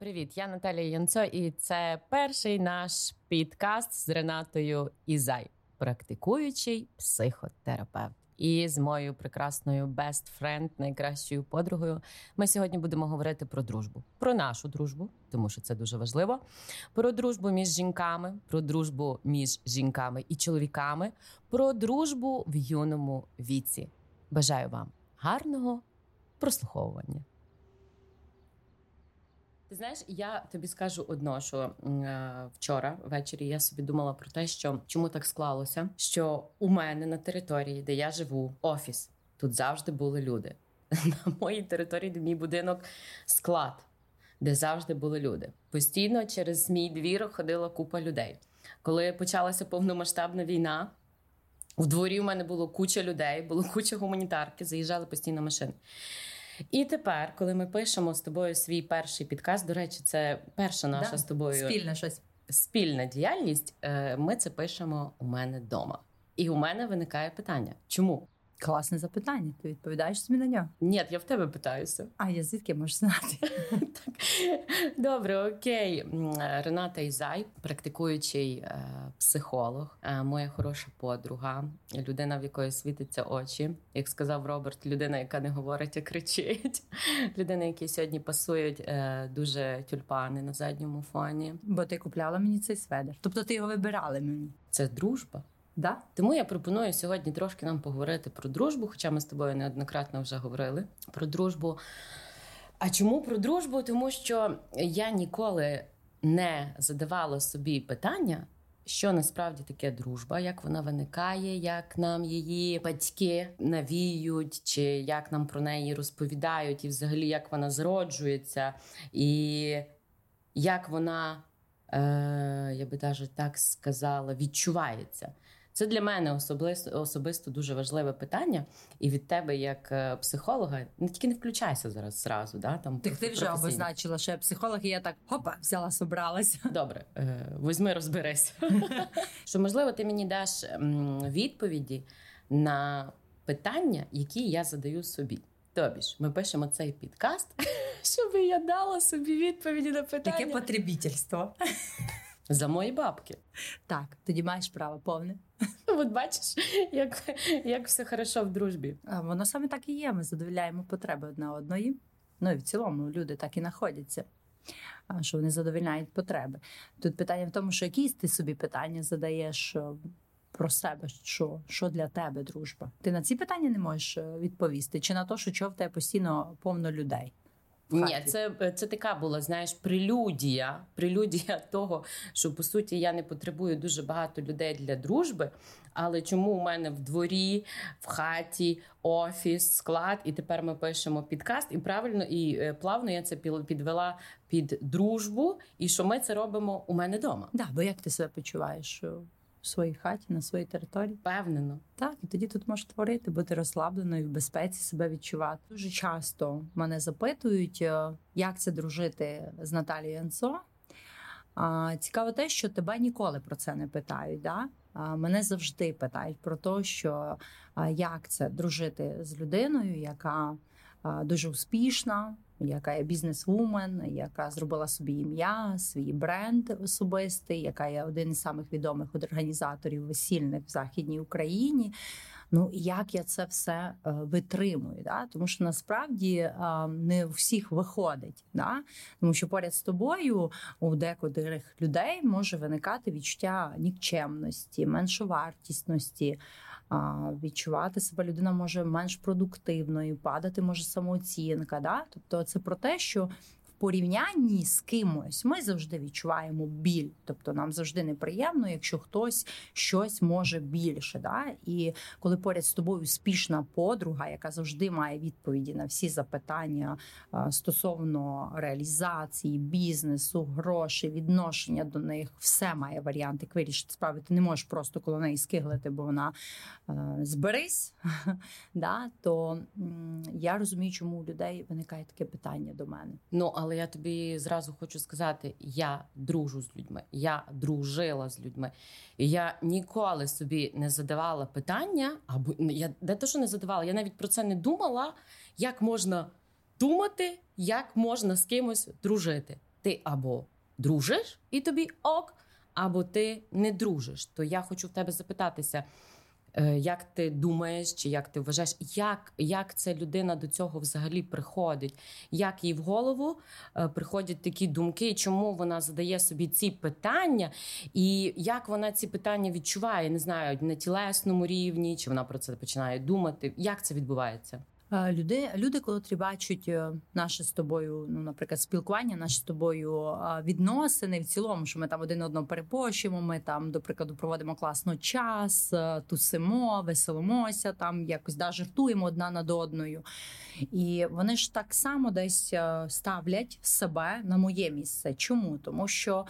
Привіт, я Наталія Янцо, і це перший наш підкаст з Ренатою Ізай, практикуючий психотерапевт. І з моєю прекрасною best friend, найкращою подругою, ми сьогодні будемо говорити про дружбу, про нашу дружбу, тому що це дуже важливо. Про дружбу між жінками, про дружбу між жінками і чоловіками, про дружбу в юному віці. Бажаю вам гарного прослуховування. Ти знаєш, я тобі скажу одно, що е, вчора ввечері я собі думала про те, що чому так склалося, що у мене на території, де я живу, офіс тут завжди були люди. На моїй території, де мій будинок, склад, де завжди були люди. Постійно через мій двір ходила купа людей. Коли почалася повномасштабна війна, в дворі у мене було куча людей, було куча гуманітарки, заїжджали постійно машини. І тепер, коли ми пишемо з тобою свій перший підкаст, до речі, це перша наша да? з тобою спільна щось. Спільна діяльність. Е, ми це пишемо у мене вдома. І у мене виникає питання: чому? Класне запитання. Ти відповідаєш собі на нього? Ні, я в тебе питаюся. А я звідки можу знати? так. Добре, окей. Рената Ізай, практикуючий е, психолог, е, моя хороша подруга, людина, в якої світиться очі. Як сказав Роберт, людина, яка не говорить, а кричить. Людина, які сьогодні пасують е, дуже тюльпани на задньому фоні. Бо ти купляла мені цей сведер. Тобто ти його вибирала мені. Це дружба. Да? Тому я пропоную сьогодні трошки нам поговорити про дружбу, хоча ми з тобою неоднократно вже говорили про дружбу. А чому про дружбу? Тому що я ніколи не задавала собі питання, що насправді таке дружба, як вона виникає, як нам її батьки навіють, чи як нам про неї розповідають, і взагалі як вона зроджується, і як вона, е, я би навіть так сказала, відчувається. Це для мене особисто особисто дуже важливе питання. І від тебе, як е, психолога, не тільки не включайся зараз зразу. Да, там Так ти вже обозначила, що я психолог, і я так хопа, взяла, собралася. Добре, е, візьми, розберись. Що можливо, ти мені даш відповіді на питання, які я задаю собі. Тобі ж ми пишемо цей підкаст, щоб я дала собі відповіді на питання. Яке потребітельство. За мої бабки. Так, тоді маєш право повне. От бачиш, як як все хорошо в дружбі. А Воно саме так і є. Ми задовільняємо потреби одне одної. Ну і в цілому люди так і знаходяться, що вони задовільняють потреби. Тут питання в тому, що якісь ти собі питання задаєш про себе, що що для тебе дружба. Ти на ці питання не можеш е, відповісти, чи на те, що чого в тебе постійно повно людей. Ні, це це така була, знаєш, прелюдія. Прелюдія того, що по суті я не потребую дуже багато людей для дружби. Але чому у мене в дворі, в хаті, офіс, склад, і тепер ми пишемо підкаст, і правильно і е, плавно я це підвела під дружбу, і що ми це робимо у мене вдома. Да, бо як ти себе почуваєш? В своїй хаті, на своїй території. Впевнено. Так, і тоді тут можеш творити, бути розслабленою, в безпеці себе відчувати. Дуже часто мене запитують, е, як це дружити з Наталією Янцо. Цікаво те, що тебе ніколи про це не питають. Да? Мене завжди питають про те, що як це дружити з людиною, яка дуже успішна, яка є бізнес-вумен, яка зробила собі ім'я, свій бренд особистий, яка є один із самих відомих організаторів весільних в західній Україні. Ну як я це все е, витримую? Да? Тому що насправді е, не у всіх виходить, да? тому що поряд з тобою у декотрих людей може виникати відчуття нікчемності, меншовартісності. Відчувати себе людина може менш продуктивною, падати може самооцінка. Да? Тобто, це про те, що порівнянні з кимось ми завжди відчуваємо біль, тобто нам завжди неприємно, якщо хтось щось може більше. Да? І коли поряд з тобою успішна подруга, яка завжди має відповіді на всі запитання стосовно реалізації, бізнесу, грошей, відношення до них, все має варіанти вирішити справи. Ти не можеш просто коло неї скиглити, бо вона е, зберись. То я розумію, чому у людей виникає таке питання до мене. Ну але але я тобі зразу хочу сказати: я дружу з людьми, я дружила з людьми. І я ніколи собі не задавала питання, або я де то, що не задавала, я навіть про це не думала, як можна думати, як можна з кимось дружити. ти або дружиш і тобі ок, або ти не дружиш. То я хочу в тебе запитатися. Е, як ти думаєш, чи як ти вважаєш, як як ця людина до цього взагалі приходить? Як їй в голову е, приходять такі думки, чому вона задає собі ці питання, і як вона ці питання відчуває? Не знаю, на тілесному рівні, чи вона про це починає думати? Як це відбувається? Люди, люди, котрі бачать е, наше з тобою, ну наприклад, спілкування, наші з тобою відносини в цілому, що ми там один одного перепощимо. Ми там, до прикладу, проводимо класно час, е, тусимо, веселимося, там якось да, жартуємо одна над одною. І вони ж так само десь е, ставлять себе на моє місце. Чому? Тому що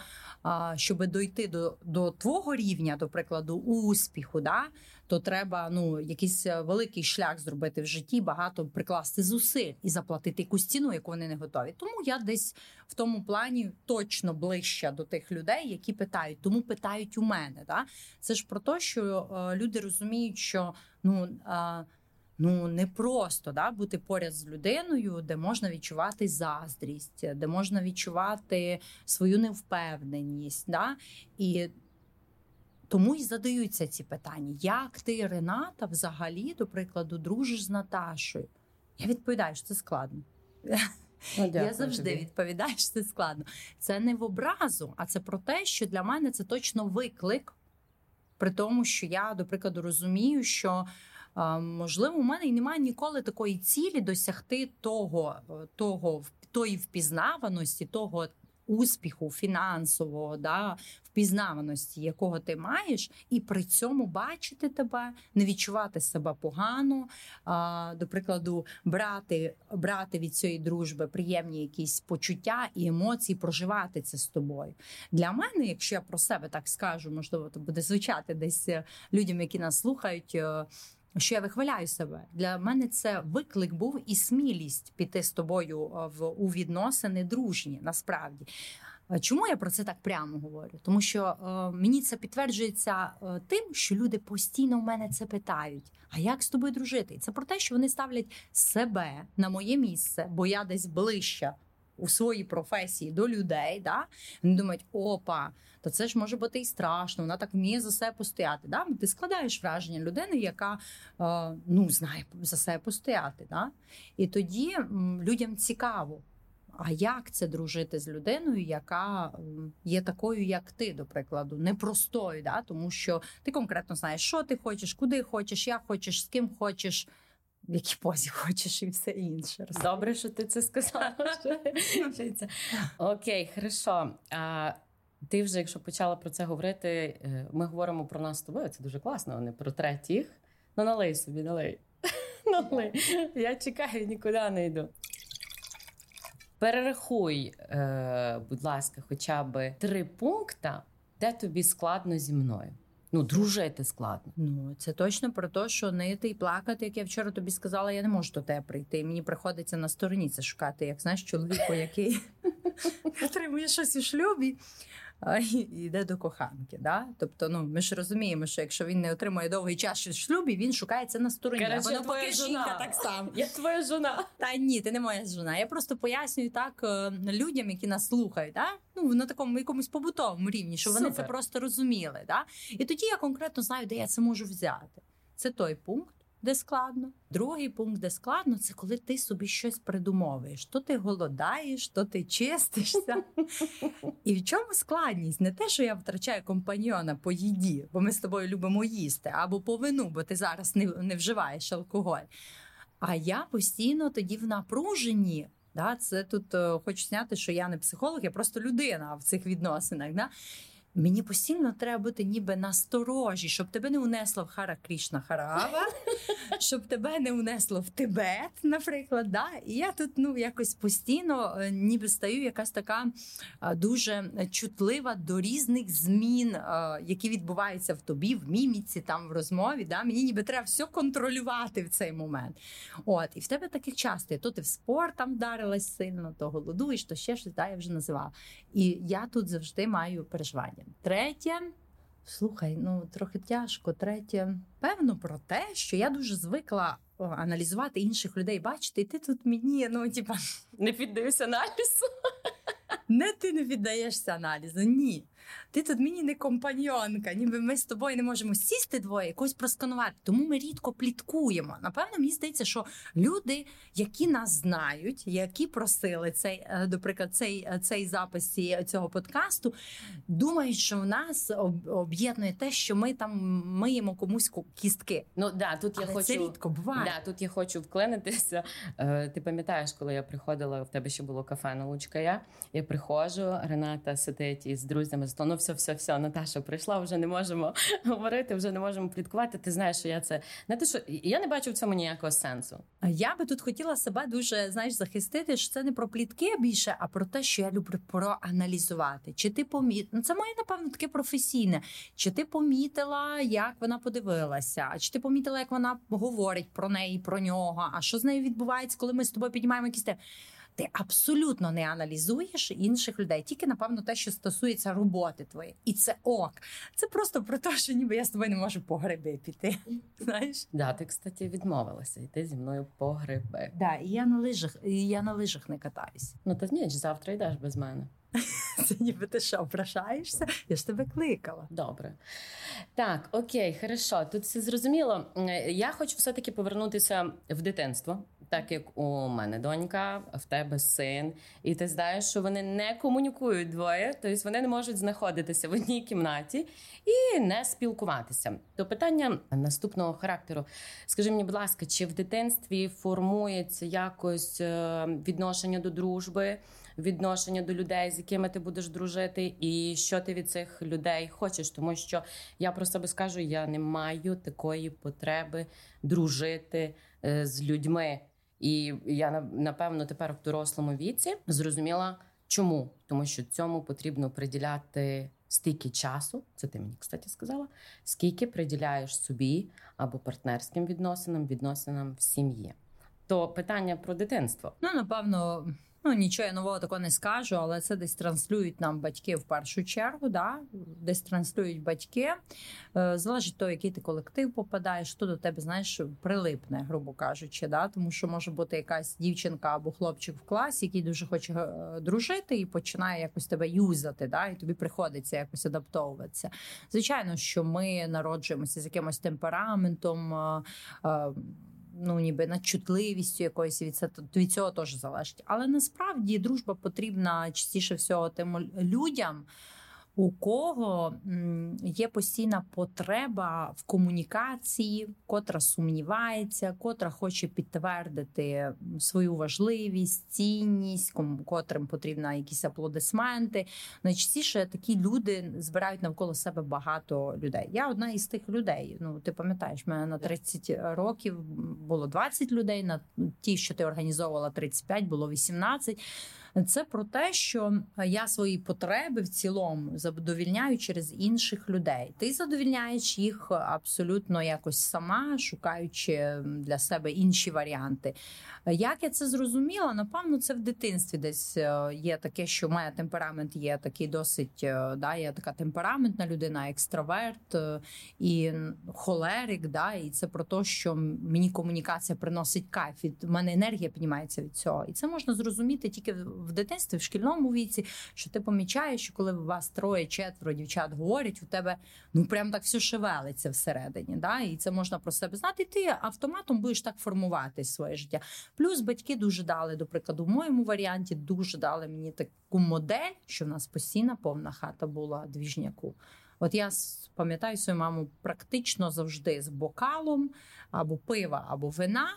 щоб дойти до, до твого рівня, до прикладу, успіху, да то треба ну якийсь е, великий шлях зробити в житті, багато прикласти зусиль і заплатити якусь ціну, яку вони не готові. Тому я десь в тому плані точно ближча до тих людей, які питають, тому питають у мене. Да? Це ж про те, що е, люди розуміють, що ну. Е, Ну не просто да бути поряд з людиною, де можна відчувати заздрість, де можна відчувати свою невпевненість. Да? І тому і задаються ці питання: як ти, Рената, взагалі, до прикладу, дружиш з Наташою? Я відповідаю, що це складно. Ну, я завжди тобі. відповідаю, що це складно. Це не в образу, а це про те, що для мене це точно виклик, при тому, що я, до прикладу, розумію, що. Можливо, у мене і немає ніколи такої цілі досягти того, того тої впізнаваності, того успіху фінансового, да, впізнаваності, якого ти маєш, і при цьому бачити тебе, не відчувати себе погано. А, До прикладу, брати брати від цієї дружби приємні якісь почуття і емоції, проживати це з тобою. Для мене, якщо я про себе так скажу, можливо, то буде звучати десь е, людям, які нас слухають. Що я вихваляю себе для мене це виклик був і смілість піти з тобою е, в у відносини дружні. Насправді, е, чому я про це так прямо говорю? Тому що е, мені це підтверджується е, тим, що люди постійно в мене це питають: а як з тобою дружити? І це про те, що вони ставлять себе на моє місце, бо я десь ближче у своїй професії до людей. Да? Вони думають, опа то це ж може бути і страшно. Вона так вміє за себе постояти. Да? Ти складаєш враження людини, яка е, ну знає за себе постояти. Да? І тоді людям цікаво. А як це дружити з людиною, яка є такою, як ти, до прикладу, непростою, да? тому що ти конкретно знаєш, що ти хочеш, куди хочеш, як хочеш, з ким хочеш, в якій позі хочеш, і все інше. Добре, що ти це сказала. Окей, хорошо. Ти вже, якщо почала про це говорити, е, ми говоримо про нас з тобою. Це дуже класно, а не про третіх. Ну, налий собі, налий. налий. Я чекаю, нікуди не йду. Перерахуй, е, будь ласка, хоча б три пункти, де тобі складно зі мною. Ну, дружити складно. Ну це точно про те, що нити і плакати, як я вчора тобі сказала, я не можу до тебе прийти. Мені приходиться на стороні це шукати, як знаєш, чоловіку, який отримує щось у шлюбі йде до коханки. Да? Тобто, ну ми ж розуміємо, що якщо він не отримує довгий час в шлюбі, він шукається на стороні. Короче, Або навпаки, жінка так само. Я твоя жона. Та ні, ти не моя жона. Я просто пояснюю так е, людям, які нас слухають, да? ну на такому якомусь побутовому рівні, щоб вони це просто розуміли. Да? І тоді я конкретно знаю, де я це можу взяти. Це той пункт де складно. Другий пункт, де складно, це коли ти собі щось придумовуєш. То ти голодаєш, то ти чистишся. І в чому складність? Не те, що я втрачаю компаньйона по їді, бо ми з тобою любимо їсти, або по вину, бо ти зараз не, не вживаєш алкоголь. А я постійно тоді в напруженні. Да, Це тут е, хочу зняти, що я не психолог, я просто людина в цих відносинах. Да? Мені постійно треба бути ніби насторожі, щоб тебе не унесло в Хара Крішна Харава, щоб тебе не унесло в Тибет, наприклад. Да? І я тут ну якось постійно е, ніби стаю якась така дуже чутлива до різних змін, які відбуваються в тобі, в міміці, там в розмові. Да? Мені ніби треба все контролювати в цей момент. От, І в тебе таких часто то ти в спорт там вдарилась сильно, то голодуєш, то ще щось да, я вже називала. І я тут завжди маю переживання. Третє, слухай, ну трохи тяжко. Третє, певно, про те, що я дуже звикла аналізувати інших людей, бачити, і ти тут мені, ну типа не піддаюся аналізу. Не ти не віддаєшся аналізу. Ні. Ти тут мені не компаньонка, ніби ми з тобою не можемо сісти двоє, якось просканувати. Тому ми рідко пліткуємо. Напевно, мені здається, що люди, які нас знають, які просили цей, е, наприклад, цей е, цей запис цього подкасту, думають, що в нас об'єднує те, що ми там миємо комусь кістки. Ну да, тут я Але хочу це рідко буває. Да, тут я хочу вклинитися. Е, ти пам'ятаєш, коли я приходила в тебе ще було кафе на Лучкая, Я приходжу, Рената сидить із друзями з ну все, все, все, Наташа прийшла, вже не можемо говорити, вже не можемо пліткувати. Ти знаєш, що я це не те, що я не бачу в цьому ніякого сенсу. Я би тут хотіла себе дуже знаєш захистити, що це не про плітки більше, а про те, що я люблю проаналізувати. Чи ти поміт... Ну, це моє напевно таке професійне? Чи ти помітила, як вона подивилася? А чи ти помітила, як вона говорить про неї, про нього? А що з нею відбувається, коли ми з тобою піднімаємо якісь теми? Ти абсолютно не аналізуєш інших людей, тільки напевно те, що стосується роботи твоєї, і це ок. Це просто про те, що ніби я з тобою не можу по гриби піти. Знаєш? Да, ти кстати відмовилася йти зі мною по гриби. Да, і я на лижах, і я на лижах не катаюсь. Ну та ні, завтра йдеш без мене. Це ніби ти що, ображаєшся? Я ж тебе кликала. Добре. Так, окей, хорошо. Тут все зрозуміло. Я хочу все-таки повернутися в дитинство так як у мене донька, в тебе син, і ти знаєш, що вони не комунікують двоє, тобто вони не можуть знаходитися в одній кімнаті і не спілкуватися. То питання наступного характеру. Скажи мені, будь ласка, чи в дитинстві формується якось е, відношення до дружби? Відношення до людей, з якими ти будеш дружити, і що ти від цих людей хочеш, тому що я про себе скажу: я не маю такої потреби дружити е, з людьми. І я напевно тепер в дорослому віці зрозуміла, чому тому, що цьому потрібно приділяти стільки часу. Це ти мені кстати сказала, скільки приділяєш собі або партнерським відносинам, відносинам в сім'ї. То питання про дитинство. Ну напевно. Ну нічого я нового такого не скажу, але це десь транслюють нам батьки в першу чергу. Да? Десь транслюють батьки. Е, залежить того, який ти колектив попадаєш, хто до тебе знаєш прилипне, грубо кажучи. Да? Тому що може бути якась дівчинка або хлопчик в класі, який дуже хоче е, дружити і починає якось тебе юзати. Да? І тобі приходиться якось адаптовуватися. Звичайно, що ми народжуємося з якимось темпераментом. Ну ніби надчутливістю якоїсь від це від цього теж залежить. Але насправді дружба потрібна частіше всього тим людям у кого є постійна потреба в комунікації, котра сумнівається, котра хоче підтвердити свою важливість, цінність, котрим потрібна якісь аплодисменти. Найчастіше такі люди збирають навколо себе багато людей. Я одна із тих людей. Ну ти пам'ятаєш, мене на 30 років було 20 людей. На ті, що ти організовувала 35, було 18. Це про те, що я свої потреби в цілому задовільняю через інших людей. Ти задовільняєш їх абсолютно якось сама, шукаючи для себе інші варіанти. Як я це зрозуміла? Напевно, це в дитинстві десь е, є таке, що в темперамент є такий досить. Е, да, Я така темпераментна людина, екстраверт е, і холерик. Да, І це про те, що мені комунікація приносить кайф. Від мене енергія піднімається від цього. І це можна зрозуміти тільки в дитинстві, в шкільному віці, що ти помічаєш, що коли у вас троє, четверо дівчат говорять, у тебе ну прям так все шевелиться всередині. Да? І це можна про себе знати. І ти автоматом будеш так формувати своє життя. Плюс батьки дуже дали, до прикладу, в моєму варіанті дуже дали мені таку модель, що в нас постійна повна хата була двіжняку. От я пам'ятаю свою маму практично завжди з бокалом або пива, або вина.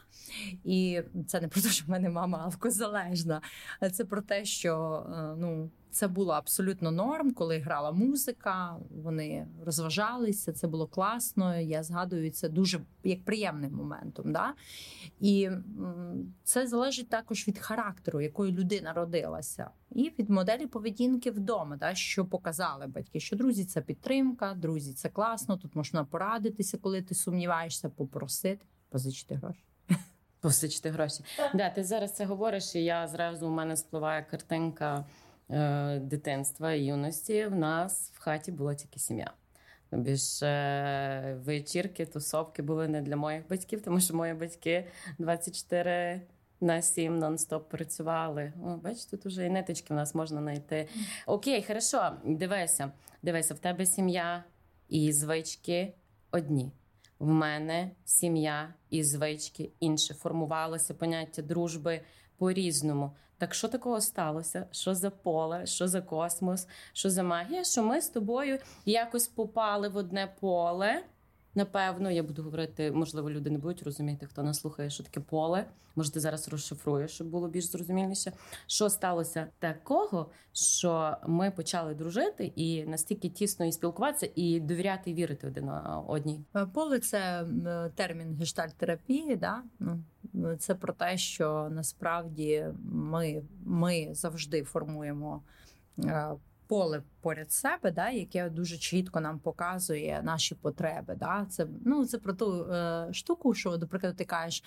І це не про те, що в мене мама алкозалежна, а це про те, що е, ну. Це було абсолютно норм, коли грала музика. Вони розважалися, це було класно. Я згадую це дуже як приємним моментом. Да? І це залежить також від характеру, якою людина родилася, і від моделі поведінки вдома, да? що показали батьки, що друзі це підтримка, друзі, це класно. Тут можна порадитися, коли ти сумніваєшся, попросити, позичити гроші. Посичити гроші. Да, ти зараз це говориш, і я зразу у мене спливає картинка. Е, дитинства і юності в нас в хаті була тільки сім'я. Більше вечірки, тусовки були не для моїх батьків, тому що мої батьки 24 на сім нон-стоп працювали. О, бачиш, тут уже і ниточки в нас можна знайти. Окей, хорошо, дивися, дивися, в тебе сім'я і звички одні. В мене сім'я і звички інше. Формувалося поняття дружби по-різному. Так що такого сталося? Що за поле, що за космос, що за магія? Що ми з тобою якось попали в одне поле. Напевно, я буду говорити, можливо, люди не будуть розуміти, хто нас слухає, що таке поле. Може, ти зараз розшифруєш, щоб було більш зрозуміліше. Що сталося такого, що ми почали дружити і настільки тісно і спілкуватися, і довіряти і вірити один одній. Е, поле це термін гештальт-терапії, да? Ну, це про те, що насправді ми, ми завжди формуємо. Поле поряд себе, да, яке дуже чітко нам показує наші потреби. Да. Це ну це про ту е, штуку, що до прикладу, ти кажеш,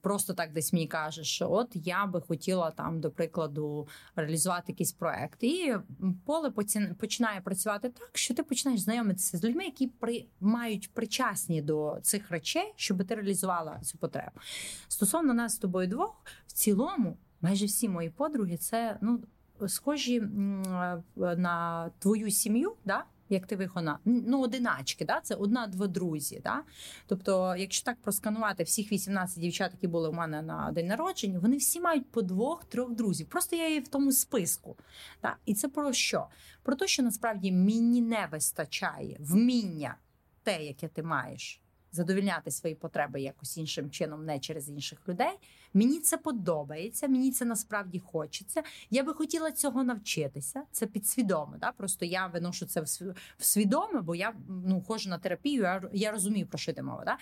просто так десь мені кажеш, що от я би хотіла там, до прикладу, реалізувати якийсь проект, і поле починає працювати так, що ти починаєш знайомитися з людьми, які при мають причасні до цих речей, щоб ти реалізувала цю потребу. Стосовно нас з тобою двох, в цілому. Майже всі мої подруги це ну схожі на твою сім'ю, да? як ти вихона, ну одиначки, да? це одна-два друзі. Да? Тобто, якщо так просканувати всіх 18 дівчат, які були у мене на день народження, вони всі мають по двох-трьох друзів. Просто я є в тому списку. Да? І це про що? Про те, що насправді мені не вистачає вміння те, яке ти маєш задовільняти свої потреби якось іншим чином, не через інших людей. Мені це подобається, мені це насправді хочеться. Я би хотіла цього навчитися. Це підсвідомо. Да? Просто я виношу це в свідоме, бо я ну ходжу на терапію. Я я розумію, про що йде мова. Да?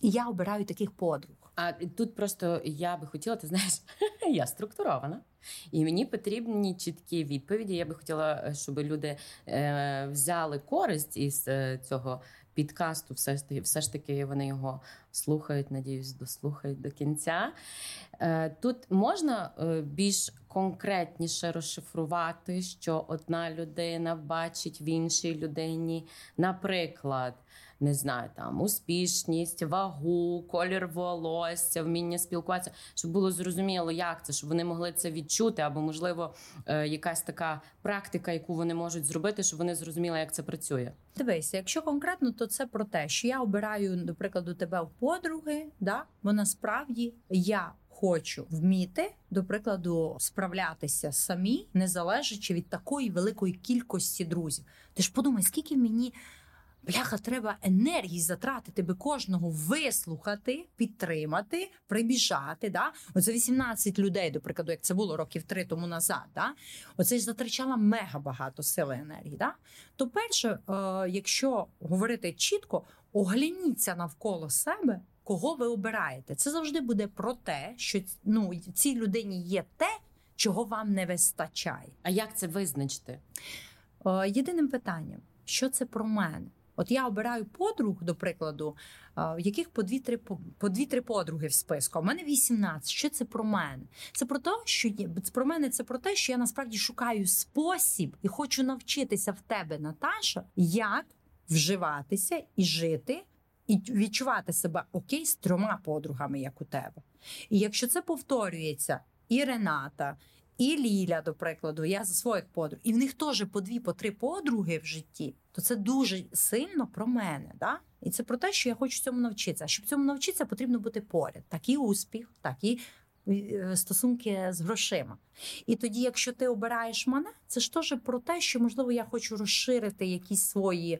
І я обираю таких подруг. А тут просто я би хотіла, ти знаєш, я структурована, і мені потрібні чіткі відповіді. Я би хотіла, щоб люди е, взяли користь із е, цього підкасту, все ж таки, все ж таки вони його слухають, надіюсь, дослухають до кінця. Е, тут можна е, більш конкретніше розшифрувати, що одна людина бачить в іншій людині, наприклад не знаю, там успішність, вагу, колір волосся, вміння спілкуватися, щоб було зрозуміло, як це, щоб вони могли це відчути, або можливо е, якась така практика, яку вони можуть зробити, щоб вони зрозуміли, як це працює. Дивися, якщо конкретно, то це про те, що я обираю, до прикладу, тебе в подруги, да бо насправді я. Хочу вміти, до прикладу, справлятися самі, не залежачи від такої великої кількості друзів. Ти ж подумай, скільки мені Бляха, треба енергії затратити би кожного вислухати, підтримати, прибіжати. Да? Оце 18 людей, до прикладу, як це було років три тому назад. Да? Оце ж затрачала мега багато сили енергії. Да? То, перше, е, якщо говорити чітко, огляніться навколо себе, кого ви обираєте. Це завжди буде про те, що ну, цій людині є те, чого вам не вистачає. А як це визначити? Е, єдиним питанням, що це про мене? От я обираю подруг, до прикладу, в яких по дві-три по дві-три подруги в списку. В мене 18. Що це про мене? Це про те, що про мене. Це про те, що я насправді шукаю спосіб і хочу навчитися в тебе, Наташа, як вживатися і жити. І відчувати себе окей з трьома подругами, як у тебе. І якщо це повторюється, і Рената, і Ліля, до прикладу, я за своїх подруг, і в них теж по дві, по три подруги в житті, то це дуже сильно про мене. Да? І це про те, що я хочу цьому навчитися. А щоб цьому навчитися, потрібно бути поряд. Такий успіх, такі е, стосунки з грошима. І тоді, якщо ти обираєш мене, це ж теж про те, що можливо я хочу розширити якісь свої.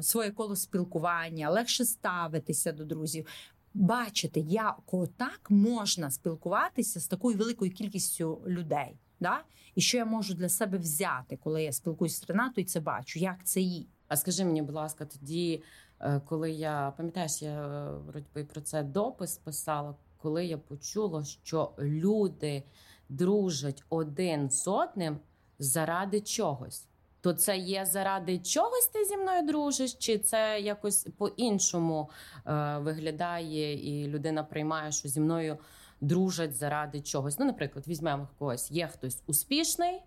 Своє коло спілкування, легше ставитися до друзів, бачити, як так можна спілкуватися з такою великою кількістю людей. Да? І що я можу для себе взяти, коли я спілкуюся з Ренатою, це бачу, як це їй. А скажи мені, будь ласка, тоді, е, коли я пам'ятаєш, я е, вроді про це допис писала, коли я почула, що люди дружать один з одним заради чогось то це є заради чогось ти зі мною дружиш, чи це якось по-іншому е, виглядає, і людина приймає, що зі мною дружать заради чогось. Ну, наприклад, візьмемо когось, є хтось успішний.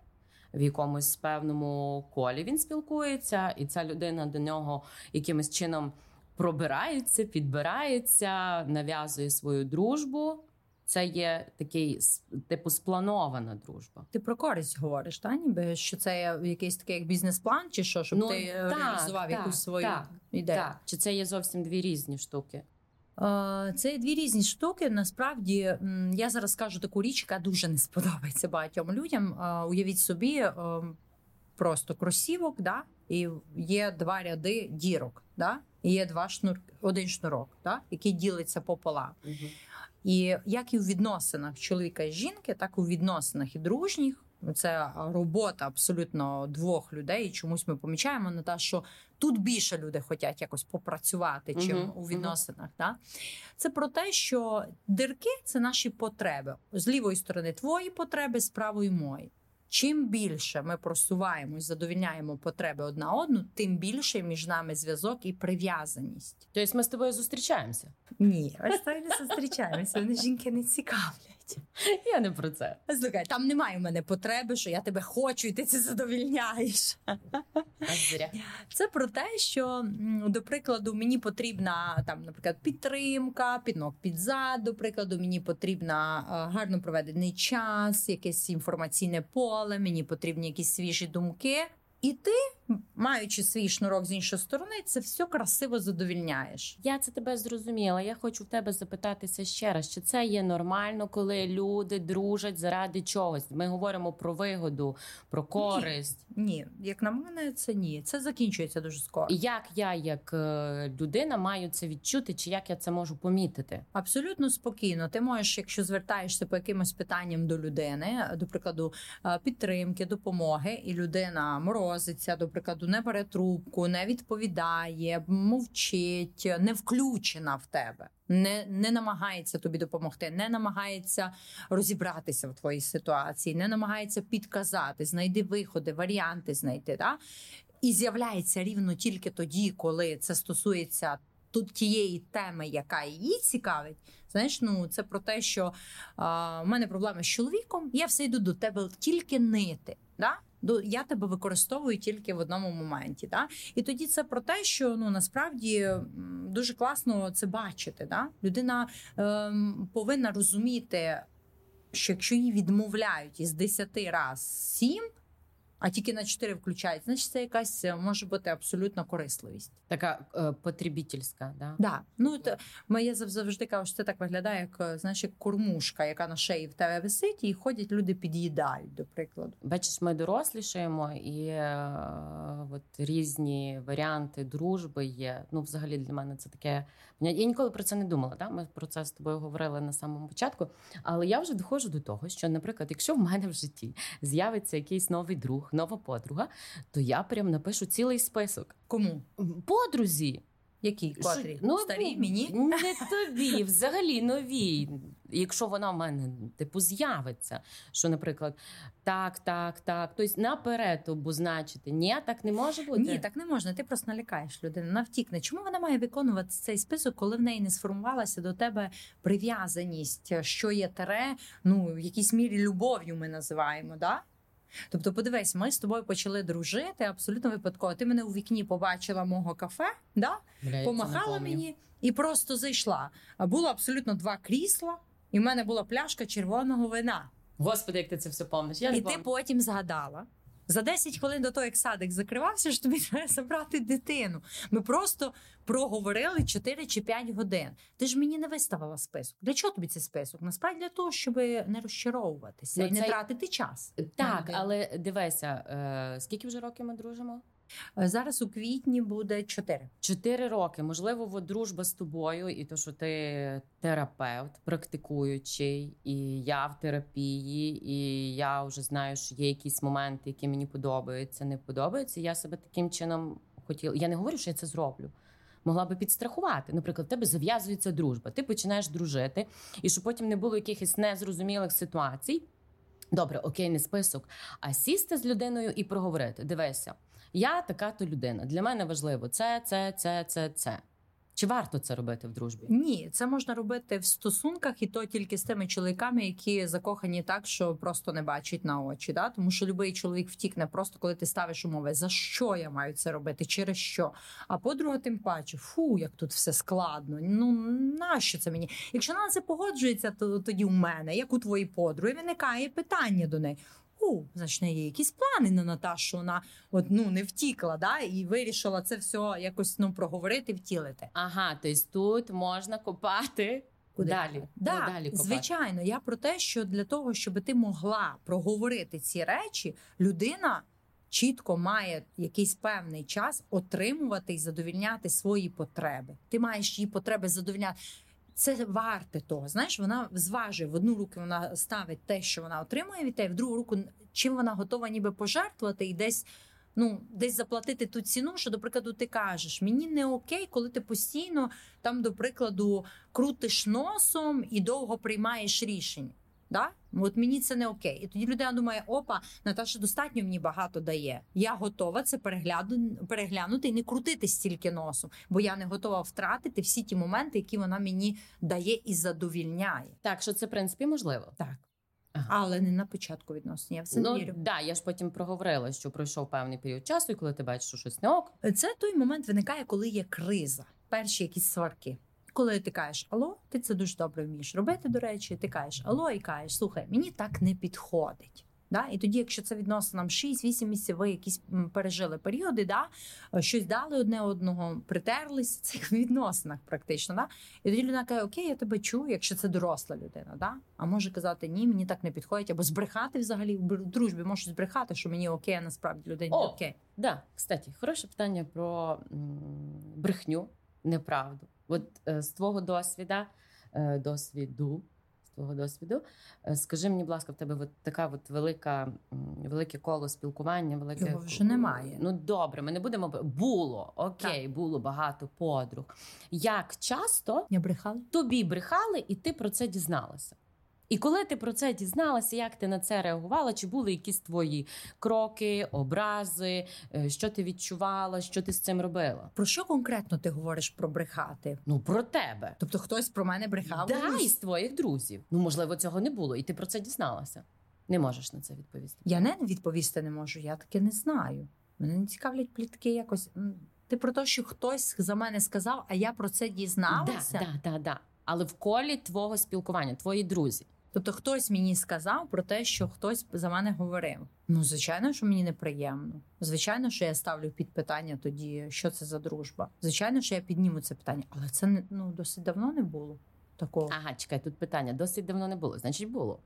В якомусь певному колі він спілкується, і ця людина до нього якимось чином пробирається, підбирається, нав'язує свою дружбу це є такий типу спланована дружба. Ти про користь говориш, та ніби що це якийсь такий як бізнес-план, чи що, щоб ну, ти так, реалізував так, якусь свою так, ідею? Так. Чи це є зовсім дві різні штуки? Це дві різні штуки. Насправді я зараз скажу таку річ, яка дуже не сподобається багатьом людям. Уявіть собі просто кросівок, да, і є два ряди дірок, да, і є два шнур, один шнурок, да, який ділиться пополам. Угу. І як і у відносинах чоловіка і жінки, так і у відносинах і дружніх. Це робота абсолютно двох людей. І Чомусь ми помічаємо на те, що тут більше люди хочуть якось попрацювати, чим uh-huh, у відносинах. Uh-huh. Да? Це про те, що дирки це наші потреби з лівої сторони твої потреби, з правої мої. Чим більше ми просуваємось, задовільняємо потреби одна одну, тим більше між нами зв'язок і прив'язаність. Тобто ми з тобою зустрічаємося? Ні, ми з тобою не зустрічаємося. Вони жінки не цікавлять. Я не про це. Слухай, там немає в мене потреби, що я тебе хочу, і ти це задовільняєш. Це про те, що до прикладу мені потрібна там, наприклад, підтримка, піднок під зад, до прикладу, мені потрібна гарно проведений час, якесь інформаційне поле, мені потрібні якісь свіжі думки. І ти, маючи свій шнурок з іншої сторони, це все красиво задовільняєш. Я це тебе зрозуміла. Я хочу в тебе запитатися ще раз, чи це є нормально, коли люди дружать заради чогось. Ми говоримо про вигоду, про користь. Ні, ні. як на мене, це ні. Це закінчується дуже скоро. І Як я, як е, людина, маю це відчути, чи як я це можу помітити? Абсолютно спокійно. Ти можеш, якщо звертаєшся по якимось питанням до людини, до прикладу, е, підтримки, допомоги, і людина морозиться, до прикладу, не бере трубку, не відповідає, мовчить, не включена в тебе, не не намагається тобі допомогти, не намагається розібратися в твоїй ситуації, не намагається підказати, знайди виходи, варіанти знайти. Да? І з'являється рівно тільки тоді, коли це стосується тут тієї теми, яка її цікавить. Знаєш, ну це про те, що а, в мене проблеми з чоловіком, я все йду до тебе тільки нити. Да? Я тебе використовую тільки в одному моменті. Да? І тоді це про те, що ну насправді дуже класно це бачити. Да? Людина ем, повинна розуміти, що якщо її відмовляють із 10 раз 7, а тільки на 4 включають, значить це якась е, може бути абсолютно корисливість. Така е, потребітельська, да? Да. Ну то моє завжди кажу, що це так виглядає, як е, знаєш, як кормушка, яка на шиї в тебе висить, і ходять люди під'їдають, до прикладу. Бачиш, ми дорослішаємо, і е, от різні варіанти дружби є. Ну, взагалі для мене це таке. Я ніколи про це не думала. Да? Ми про це з тобою говорили на самому початку. Але я вже доходжу до того, що, наприклад, якщо в мене в житті з'явиться якийсь новий друг нова подруга, то я прям напишу цілий список. Кому? Подрузі. Які котрі? Ну, Старі мені? Не тобі, взагалі нові. Якщо вона в мене типу з'явиться, що, наприклад, так, так, так. Тобто наперед обозначити. Ні, так не може бути. Ні, так не можна. Ти просто налякаєш людину. Вона втікне. Чому вона має виконувати цей список, коли в неї не сформувалася до тебе прив'язаність, що є тере, ну в якійсь мірі любов'ю ми називаємо. да? Тобто, подивись, ми з тобою почали дружити абсолютно випадково. Ти мене у вікні побачила мого кафе, да? Бля, помахала мені і просто зайшла. А було абсолютно два крісла, і в мене була пляшка червоного вина. Господи, як ти це все помниш. Я І ти потім згадала. За 10 хвилин до того, як садик закривався, що тобі треба забрати дитину. Ми просто проговорили 4 чи 5 годин. Ти ж мені не виставила список. Для чого тобі цей список? Насправді для того, щоб не розчаровуватися ну, і не це... тратити час. Так, але дивися, е, скільки вже років ми дружимо? Е, зараз у квітні буде чотири. Чотири роки. Можливо, от дружба з тобою, і то, що ти терапевт, практикуючий, і я в терапії, і я вже знаю, що є якісь моменти, які мені подобаються, не подобаються. Я себе таким чином хотіла. Я не говорю, що я це зроблю. Могла би підстрахувати. Наприклад, в тебе зав'язується дружба. Ти починаєш дружити, і щоб потім не було якихось незрозумілих ситуацій. Добре, окей, не список, а сісти з людиною і проговорити. Дивися, я така то людина. Для мене важливо це, це, це, це, це. Чи варто це робити в дружбі? Ні, це можна робити в стосунках, і то тільки з тими чоловіками, які закохані так, що просто не бачать на очі. Да? Тому що будь-який чоловік втікне, просто коли ти ставиш умови, за що я маю це робити, через що. А подруга, тим паче, фу, як тут все складно. Ну нащо це мені? Якщо на це погоджується, то тоді у мене, як у твоїй подруги, виникає питання до неї у, значить, є якісь плани на Наташу. Вона от, ну, не втікла, да, і вирішила це все якось ну, проговорити, втілити. Ага, тобто тут можна копати. Куди далі? Да, далі звичайно, я про те, що для того, щоб ти могла проговорити ці речі, людина чітко має якийсь певний час отримувати і задовільняти свої потреби. Ти маєш її потреби задовільняти це варте того. Знаєш, вона зважує в одну руку, вона ставить те, що вона отримує від тебе, в другу руку чим вона готова ніби пожертвувати і десь. Ну, десь заплатити ту ціну, що, до прикладу, ти кажеш, мені не окей, коли ти постійно там, до прикладу, крутиш носом і довго приймаєш рішення. Да? От мені це не окей. І тоді людина думає, опа, Наташа достатньо мені багато дає. Я готова це перегляну, переглянути і не крутити стільки носом, бо я не готова втратити всі ті моменти, які вона мені дає і задовільняє. Так, що це в принципі можливо. Так. Ага. Але не на початку відносин. Я все ну, вірю. Да, я ж потім проговорила, що пройшов певний період часу, і коли ти бачиш, що щось не ок. Це той момент виникає, коли є криза, перші якісь сварки. Коли ти кажеш Алло, ти це дуже добре вмієш робити. До речі, ти кажеш Алло, і кажеш, слухай, мені так не підходить. Да? І тоді, якщо це відносно нам 6-8 місяців, ви якісь пережили періоди, да? щось дали одне одного, притерлись в цих відносинах, практично. Да? І тоді людина каже, Окей, я тебе чую, якщо це доросла людина. Да? А може казати, ні, мені так не підходить, або збрехати взагалі в дружбі, може збрехати, що мені окей, а насправді людині О, окей. Да, кстати, хороше питання про брехню, неправду. От е, з твого досвіда, е, досвіду, з твого досвіду, е, скажи мені, будь ласка, в тебе от така от велика, велике коло спілкування, велике Його вже немає. Ну добре, ми не будемо було окей, так. було багато подруг. Як часто Я брехала? тобі брехали, і ти про це дізналася? І коли ти про це дізналася, як ти на це реагувала? Чи були якісь твої кроки, образи? Е, що ти відчувала? Що ти з цим робила? Про що конкретно ти говориш про брехати? Ну про тебе. Тобто хтось про мене брехав? Да, із твоїх друзів. Ну можливо, цього не було, і ти про це дізналася. Не можеш на це відповісти. Я не відповісти не можу. Я таке не знаю. Мене не цікавлять плітки якось. Ти про те, що хтось за мене сказав, а я про це дізналася? Да, да, да, да. Але в колі твого спілкування, твої друзі. Тобто хтось мені сказав про те, що хтось за мене говорив. Ну, звичайно, що мені неприємно. Звичайно, що я ставлю під питання тоді, що це за дружба. Звичайно, що я підніму це питання, але це не ну досить давно не було такого. Ага, чекай, тут питання досить давно не було. Значить, було.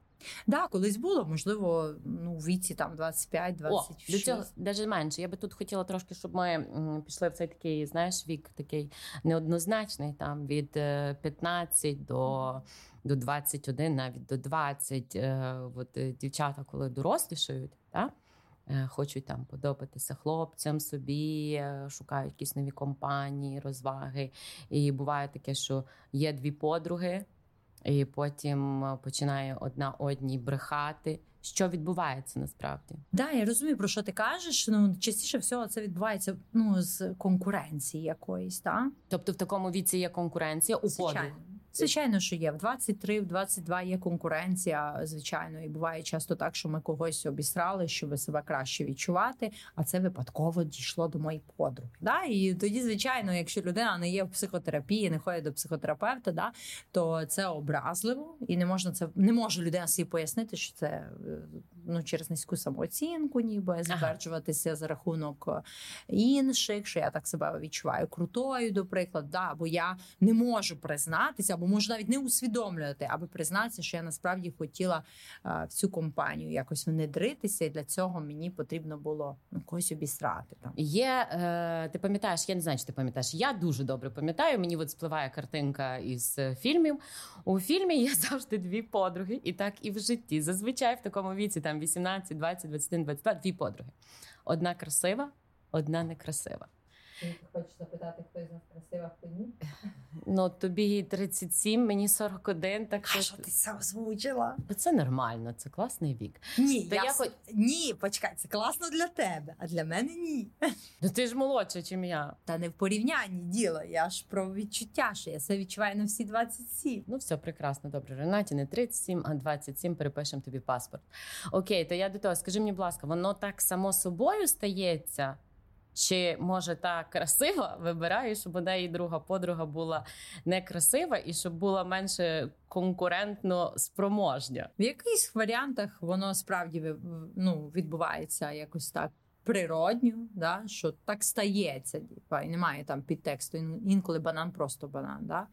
Да, колись було, можливо, ну в віці там 25-26. О, до цього навіть менше. Я би тут хотіла трошки, щоб ми пішли в цей такий, знаєш, вік такий неоднозначний, там від 15 е, до до 21, навіть до 20. Е, от е, дівчата, коли дорослішають, так? Хочуть там подобатися хлопцям собі, шукають якісь нові компанії, розваги. І буває таке, що є дві подруги, і потім починає одна одній брехати. Що відбувається насправді? Да, я розумію, про що ти кажеш. Ну частіше всього це відбувається ну з конкуренції якоїсь, так? Тобто в такому віці є конкуренція у подруг? Звичайно, що є в 23, в 22 є конкуренція, звичайно, і буває часто так, що ми когось обісрали, щоб себе краще відчувати. А це випадково дійшло до моєї подруги. Да? І тоді, звичайно, якщо людина не є в психотерапії, не ходить до психотерапевта, да, то це образливо і не можна це не може людина собі пояснити, що це е, ну через низьку самооцінку, ніби затверджуватися ага. за рахунок е, інших, що я так себе відчуваю крутою, до прикладу, да, бо я не можу признатися, або можу навіть не усвідомлювати, аби признатися, що я насправді хотіла а, в цю компанію якось внедритися, і для цього мені потрібно було ну, когось обісрати. Там є е, ти пам'ятаєш, я не знаю, чи ти пам'ятаєш. Я дуже добре пам'ятаю. Мені от спливає картинка із е, фільмів. У фільмі є завжди дві подруги, і так і в житті. Зазвичай в такому віці там 18, 20, 21, 22, дві подруги. Одна красива, одна некрасива. Хочеш запитати, хто із нас красива, хто ні? Ну тобі 37, мені 41, так А що ти це озвучила? Це нормально, це класний вік. Ні, Та я я с- ні, почекай, це класно для тебе, а для мене ні. Ну ти ж молодша, ніж я. Та не в порівнянні діло. Я ж про відчуття, що я це відчуваю на всі 27. Ну, все прекрасно, добре. Ренаті не 37, а 27, перепишемо тобі паспорт. Окей, то я до того, скажи мені, будь ласка, воно так само собою стається? Чи може та красива вибирає, щоб у неї друга подруга була некрасива і щоб була менше конкурентно спроможня? В якихось варіантах воно справді ну, відбувається якось так. Природньо, да, що так стається, типа, і немає там підтексту. Інколи банан просто банан. Да?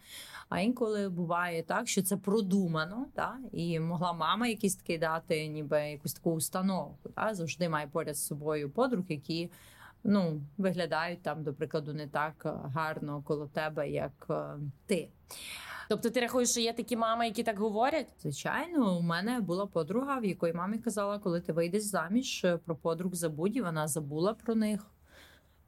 А інколи буває так, що це продумано, да? і могла мама якийсь такий дати, ніби якусь таку установку. Да? Завжди має поряд з собою подруг, які ну, виглядають там, до прикладу, не так е, гарно коло тебе, як е, ти. Тобто ти рахуєш, що є такі мами, які так говорять? Звичайно, у мене була подруга, в якої мамі казала, коли ти вийдеш заміж е, про подруг забудь, і вона забула про них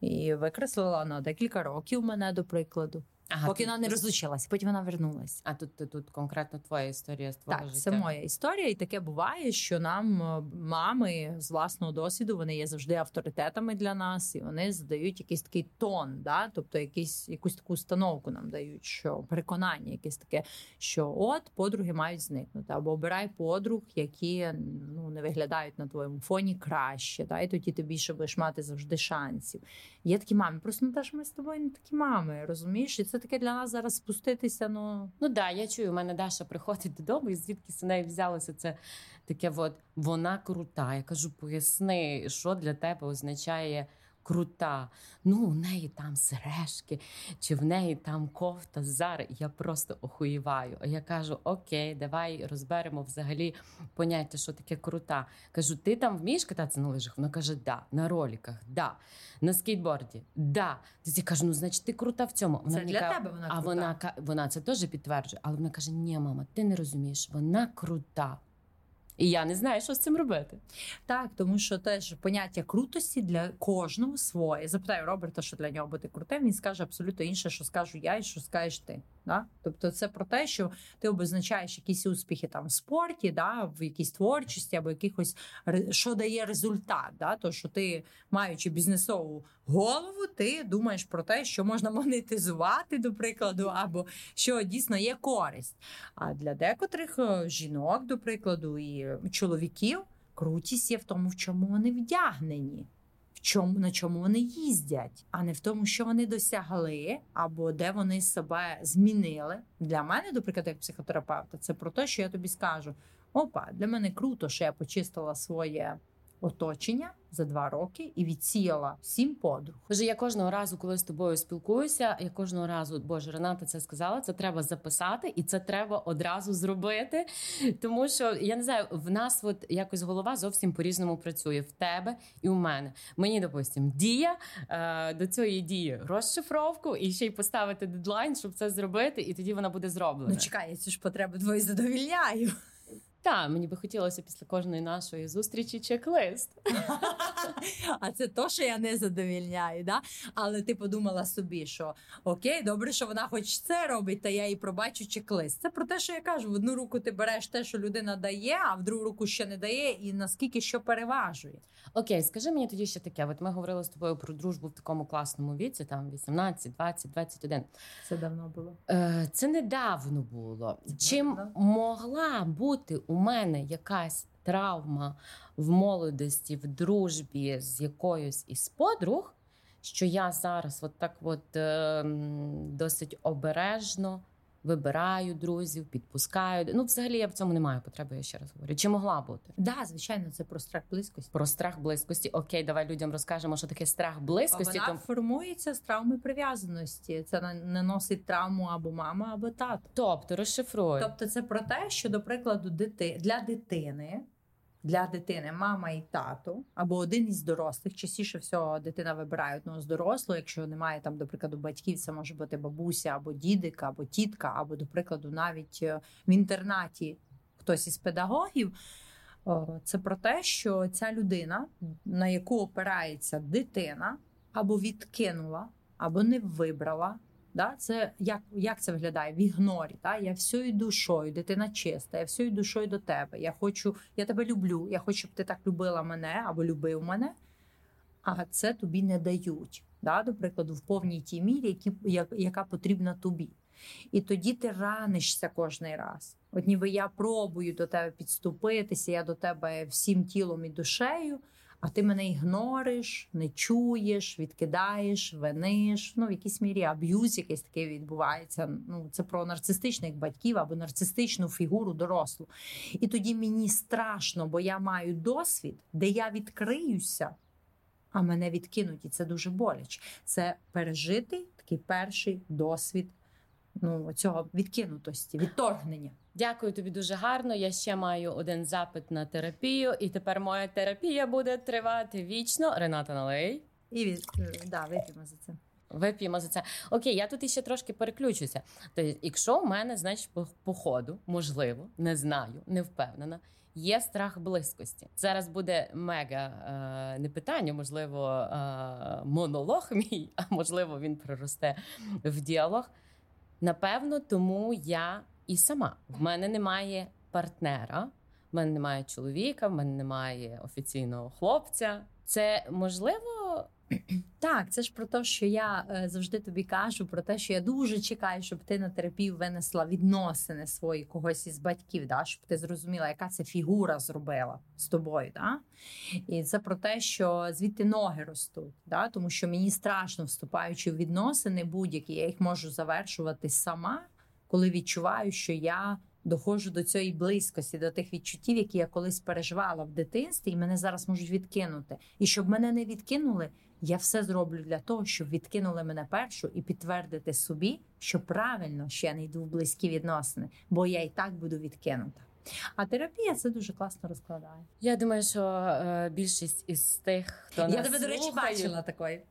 і викреслила на декілька років мене, до прикладу. Ага, Поки тут- вона не розлучилася, потім вона вернулася. А тут, тут, тут конкретно твоя історія з твого Так, життя. це моя історія, і таке буває, що нам е, мами з власного досвіду вони є завжди авторитетами для нас, і вони задають якийсь такий тон, да? тобто якийсь, якусь таку установку нам дають, що переконання, якесь таке, що от подруги мають зникнути, або обирай подруг, які ну не виглядають на твоєму фоні краще, да? і тоді ти більше будеш мати завжди шансів. Є такі мами, просто ну, та ж ми з тобою не такі мами, розумієш? І це таке для нас зараз спуститися. Ну Ну да, я чую, у мене Даша приходить додому, і звідки з неї взялося це таке, от вона крута. Я кажу, поясни, що для тебе означає крута. Ну, у неї там сережки, чи в неї там кофта Зари. Я просто охуєваю. А я кажу: Окей, давай розберемо взагалі поняття, що таке крута. Кажу, ти там вмієш кататися на лижах? Вона каже, да, на роліках, да, на скейтборді, да. Тоді кажу, ну значить, ти крута в цьому. Вона це для каже, тебе вона а вона вона це теж підтверджує, але вона каже: Ні, мама, ти не розумієш, вона крута. І я не знаю, що з цим робити. Так, тому що теж поняття крутості для кожного своє. Запитаю Роберта, що для нього буде крутим. Він скаже абсолютно інше, що скажу я і що скажеш ти. Да? Тобто, це про те, що ти обозначаєш якісь успіхи там в спорті, да, в якійсь творчості або якихось що дає результат. Да? То що ти, маючи бізнесову голову, ти думаєш про те, що можна монетизувати, до прикладу, або що дійсно є користь. А для декотрих е, жінок, до прикладу, і чоловіків крутість є в тому, в чому вони вдягнені, в чому на чому вони їздять, а не в тому, що вони досягли, або де вони себе змінили. Для мене, до прикладу, як психотерапевта, це про те, що я тобі скажу: опа, для мене круто, що я почистила своє оточення за два роки і відсіяла сім подруг. Боже, я кожного разу, коли з тобою спілкуюся, я кожного разу, Боже, Рената це сказала. Це треба записати, і це треба одразу зробити. Тому що я не знаю, в нас от якось голова зовсім по-різному працює в тебе і у мене. Мені, допустим, дія е, до цієї дії розшифровку і ще й поставити дедлайн, щоб це зробити, і тоді вона буде зроблена. Ну чекай, я цю ж потребу твої задовільняю. Так, мені би хотілося після кожної нашої зустрічі чек-лист. А це то, що я не задовільняю, да? але ти подумала собі, що окей, добре, що вона хоч це робить, та я їй пробачу чек-лист. Це про те, що я кажу: в одну руку ти береш те, що людина дає, а в другу руку ще не дає, і наскільки що переважує. Окей, скажи мені тоді ще таке. От ми говорили з тобою про дружбу в такому класному віці, там 18, 20, 21. Це давно було. Е, Це недавно було. Чим давно. могла бути у мене якась травма в молодості, в дружбі з якоюсь із подруг, що я зараз от так от, е, досить обережно вибираю друзів, підпускаю. Ну, взагалі, я в цьому не маю потреби, я ще раз говорю. Чи могла бути? Да, звичайно, це про страх близькості. Про страх близькості. Окей, давай людям розкажемо, що таке страх близькості. вона Тому- формується з травми прив'язаності. Це на- наносить травму або мама, або тато. Тобто розшифруй. Тобто, це про те, що, до прикладу, дити... для дитини, для дитини мама і тато, або один із дорослих, частіше всього дитина вибирає одного з дорослого. Якщо немає там, до прикладу, батьків, це може бути бабуся або дідик, або тітка, або, до прикладу, навіть е, в інтернаті хтось із педагогів. Це про те, що ця людина, на яку опирається дитина, або відкинула або не вибрала. Да? Це як як це виглядає в ігнорі? Да? Я всією душою, дитина чиста, я всією душою до тебе. Я хочу, я тебе люблю. Я хочу, щоб ти так любила мене або любив мене, а це тобі не дають. Да? До прикладу, в повній тій мірі, які, яка потрібна тобі. І тоді ти ранишся кожний раз. От ніби я пробую до тебе підступитися, я до тебе всім тілом і душею, а ти мене ігнориш, не чуєш, відкидаєш, виниш. Ну, в якійсь мірі аб'юз якийсь такий відбувається. Ну, Це про нарцистичних батьків або нарцистичну фігуру дорослу. І тоді мені страшно, бо я маю досвід, де я відкриюся. А мене відкинуть, і це дуже боляче. Це пережитий такий перший досвід ну цього відкинутості, відторгнення. Дякую тобі дуже гарно. Я ще маю один запит на терапію, і тепер моя терапія буде тривати вічно. Рената Налей. І від е, да, вип'ємо за це. Вип'ємо за це. Окей, я тут іще трошки переключуся. Тобто, якщо у мене, значить, по, по ходу, можливо, не знаю, не впевнена. Є страх близькості. Зараз буде мега е, не питання, можливо, е, монолог мій, а можливо, він проросте в діалог. Напевно, тому я і сама. В мене немає партнера, в мене немає чоловіка, в мене немає офіційного хлопця. Це можливо так, це ж про те, що я е, завжди тобі кажу, про те, що я дуже чекаю, щоб ти на терапію винесла відносини свої когось із батьків, да? щоб ти зрозуміла, яка це фігура зробила з тобою. Да? І це про те, що звідти ноги ростуть, да? тому що мені страшно вступаючи в відносини, будь-які я їх можу завершувати сама, коли відчуваю, що я. Доходжу до цієї близькості, до тих відчуттів, які я колись переживала в дитинстві, і мене зараз можуть відкинути. І щоб мене не відкинули, я все зроблю для того, щоб відкинули мене першу і підтвердити собі, що правильно що я не йду в близькі відносини, бо я і так буду відкинута. А терапія це дуже класно розкладає. Я думаю, що е, більшість із тих, хто я нас тебе до речі бачила такої.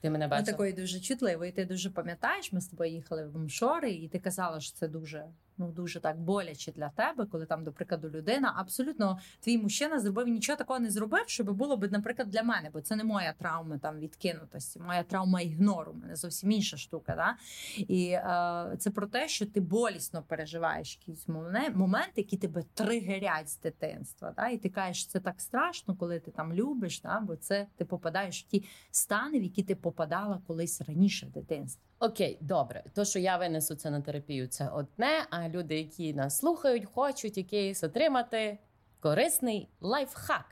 Ти мене бачила? такої дуже чутливої. Ти дуже пам'ятаєш, ми з тобою їхали в Мшори, і ти казала, що це дуже ну дуже так боляче для тебе, коли там, до прикладу, людина абсолютно твій мужчина зробив нічого такого не зробив, щоб було б, наприклад, для мене, бо це не моя травма там відкинутості, моя травма ігнору. Мене зовсім інша штука. Да? І е, це про те, що ти болісно переживаєш якісь моменти, які тебе тригерять з дитинства. Да? І ти кажеш, це так страшно, коли ти там любиш, да? бо це ти попадаєш в ті стани, в які ти попадала колись раніше в дитинстві. Окей, добре, то що я винесу це на терапію, це одне. А люди, які нас слухають, хочуть якийсь отримати корисний лайфхак.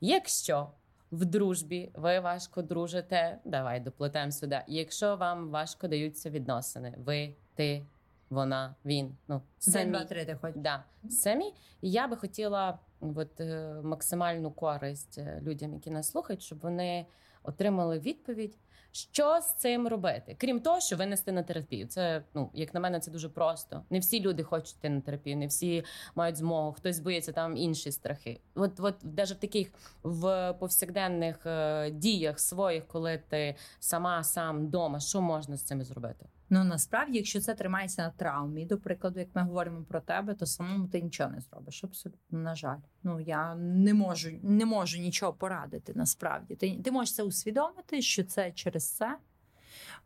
Якщо в дружбі ви важко дружите, давай доплетемо сюди. Якщо вам важко даються відносини, ви, ти, вона, він. Ну самі, три, ти да, самі. Я би хотіла от, е, максимальну користь е, людям, які нас слухають, щоб вони отримали відповідь. Що з цим робити? Крім того, що винести на терапію. Це ну як на мене, це дуже просто. Не всі люди хочуть йти на терапію, не всі мають змогу. Хтось боїться там інші страхи. От, от навіть в таких в повсякденних е, діях своїх, коли ти сама сам вдома, що можна з цим зробити? Ну насправді, якщо це тримається на травмі, до прикладу, як ми говоримо про тебе, то самому ти нічого не зробиш. Абсолютно на жаль. Ну я не можу не можу нічого порадити. Насправді, ти ти можеш це усвідомити, що це через це.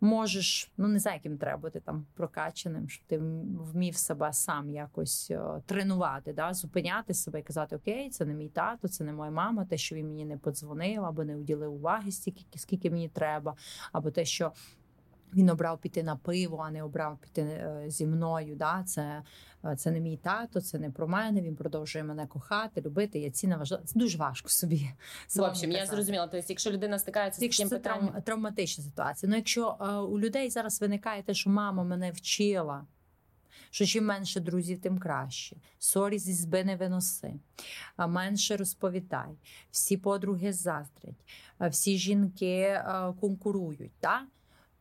Можеш, ну не знаю, яким треба бути там прокачаним, щоб ти вмів себе сам якось о, е, тренувати, да, зупиняти себе і казати: Окей, це не мій тато, це не моя мама, те, що він мені не подзвонив, або не уділив уваги стільки, скільки мені треба, або те, що він обрав піти на пиво, а не обрав піти е, зі мною. Да? Це е, це не мій тато, це не про мене. Він продовжує мене кохати, любити. Я цінна, важлива. Це дуже важко собі. В общем, я зрозуміла. Тобто, якщо людина стикається якщо з таким це питанням... травматична ситуація. Ну якщо е, у людей зараз виникає те, що мама мене вчила. Що чим менше друзів, тим краще. Сор из избы не виноси, менше розповідай. Всі подруги заздрять, всі жінки конкурують. Так?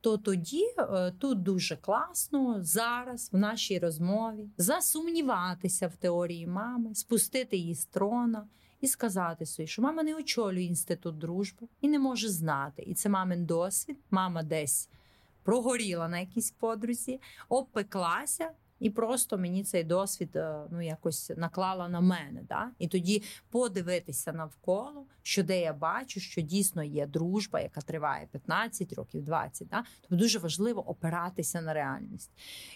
То тоді е, тут дуже класно зараз в нашій розмові засумніватися в теорії мами, спустити її з трона і сказати собі, що мама не очолює інститут дружби і не може знати. І це мамин досвід. Мама десь прогоріла на якійсь подрузі, обпеклася. І просто мені цей досвід е, ну якось наклала на мене. Да? І тоді подивитися навколо, що де я бачу, що дійсно є дружба, яка триває 15 років, 20. Да? Тобто дуже важливо опиратися на реальність.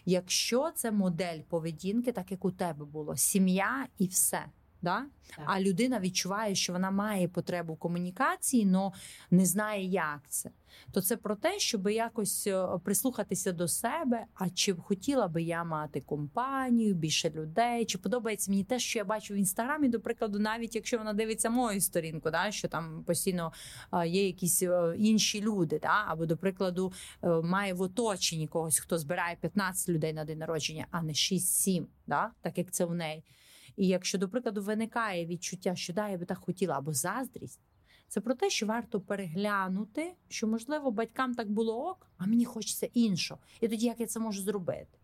Якщо це модель поведінки, так як у тебе було, сім'я і все. Да? А людина відчуває, що вона має потребу комунікації, але не знає, як це. То це про те, щоб якось е, прислухатися до себе. А чи хотіла би я мати компанію, більше людей? Чи подобається мені те, що я бачу в інстаграмі, до прикладу, навіть якщо вона дивиться мою сторінку, да, що там постійно є якісь е, інші люди, да? або, до прикладу, е, має в оточенні когось, хто збирає 15 людей на день народження, а не 6-7, да? так як це в неї. І якщо, до прикладу, виникає відчуття, що да, я би так хотіла, або заздрість, це про те, що варто переглянути, що можливо батькам так було ок, а мені хочеться іншого. І тоді як я це можу зробити?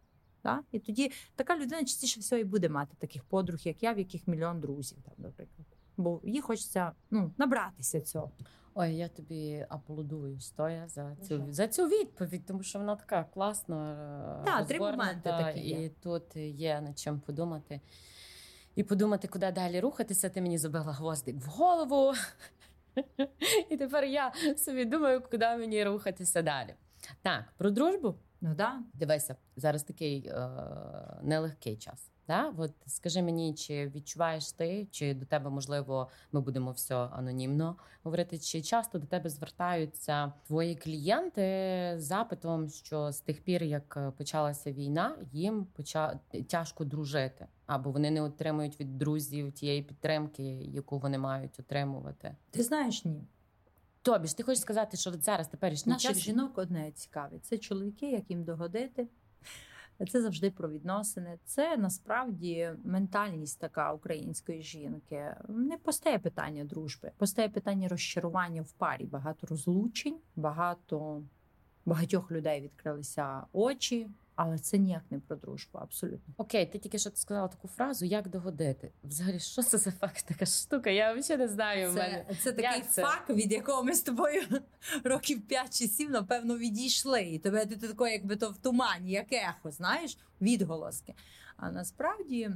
Да? І тоді така людина частіше всього і буде мати таких подруг, як я, в яких мільйон друзів, там, наприклад. Бо їй хочеться ну, набратися цього. Ой, я тобі аплодую стоя за цю за цю відповідь, тому що вона така класна. Так, три моменти такі є. І тут є над чим подумати і подумати, куди далі рухатися. Ти мені забила гвоздик в голову. І тепер я собі думаю, куди мені рухатися далі. Так, про дружбу. Ну да. Дивися, зараз такий е- нелегкий час. Да? От скажи мені, чи відчуваєш ти, чи до тебе можливо ми будемо все анонімно говорити? Чи часто до тебе звертаються твої клієнти з запитом, що з тих пір, як почалася війна, їм поча... тяжко дружити, або вони не отримують від друзів тієї підтримки, яку вони мають отримувати? Ти знаєш ні. Тобі ж ти хочеш сказати, що зараз теперішній Наших час... жінок одне цікавить. Це чоловіки, яким догодити. Це завжди про відносини. Це насправді ментальність така української жінки. Не постає питання дружби, постає питання розчарування в парі. Багато розлучень, багато багатьох людей відкрилися очі. Але це ніяк не про дружбу, абсолютно. Окей, ти тільки що сказала таку фразу, як догодити. Взагалі, що це за факт, така штука? Я взагалі не знаю. Це мене. це такий це? факт, від якого ми з тобою років 5 чи 7, напевно, відійшли. І тебе ти такий, якби то в тумані, як ехо, знаєш, відголоски. А насправді.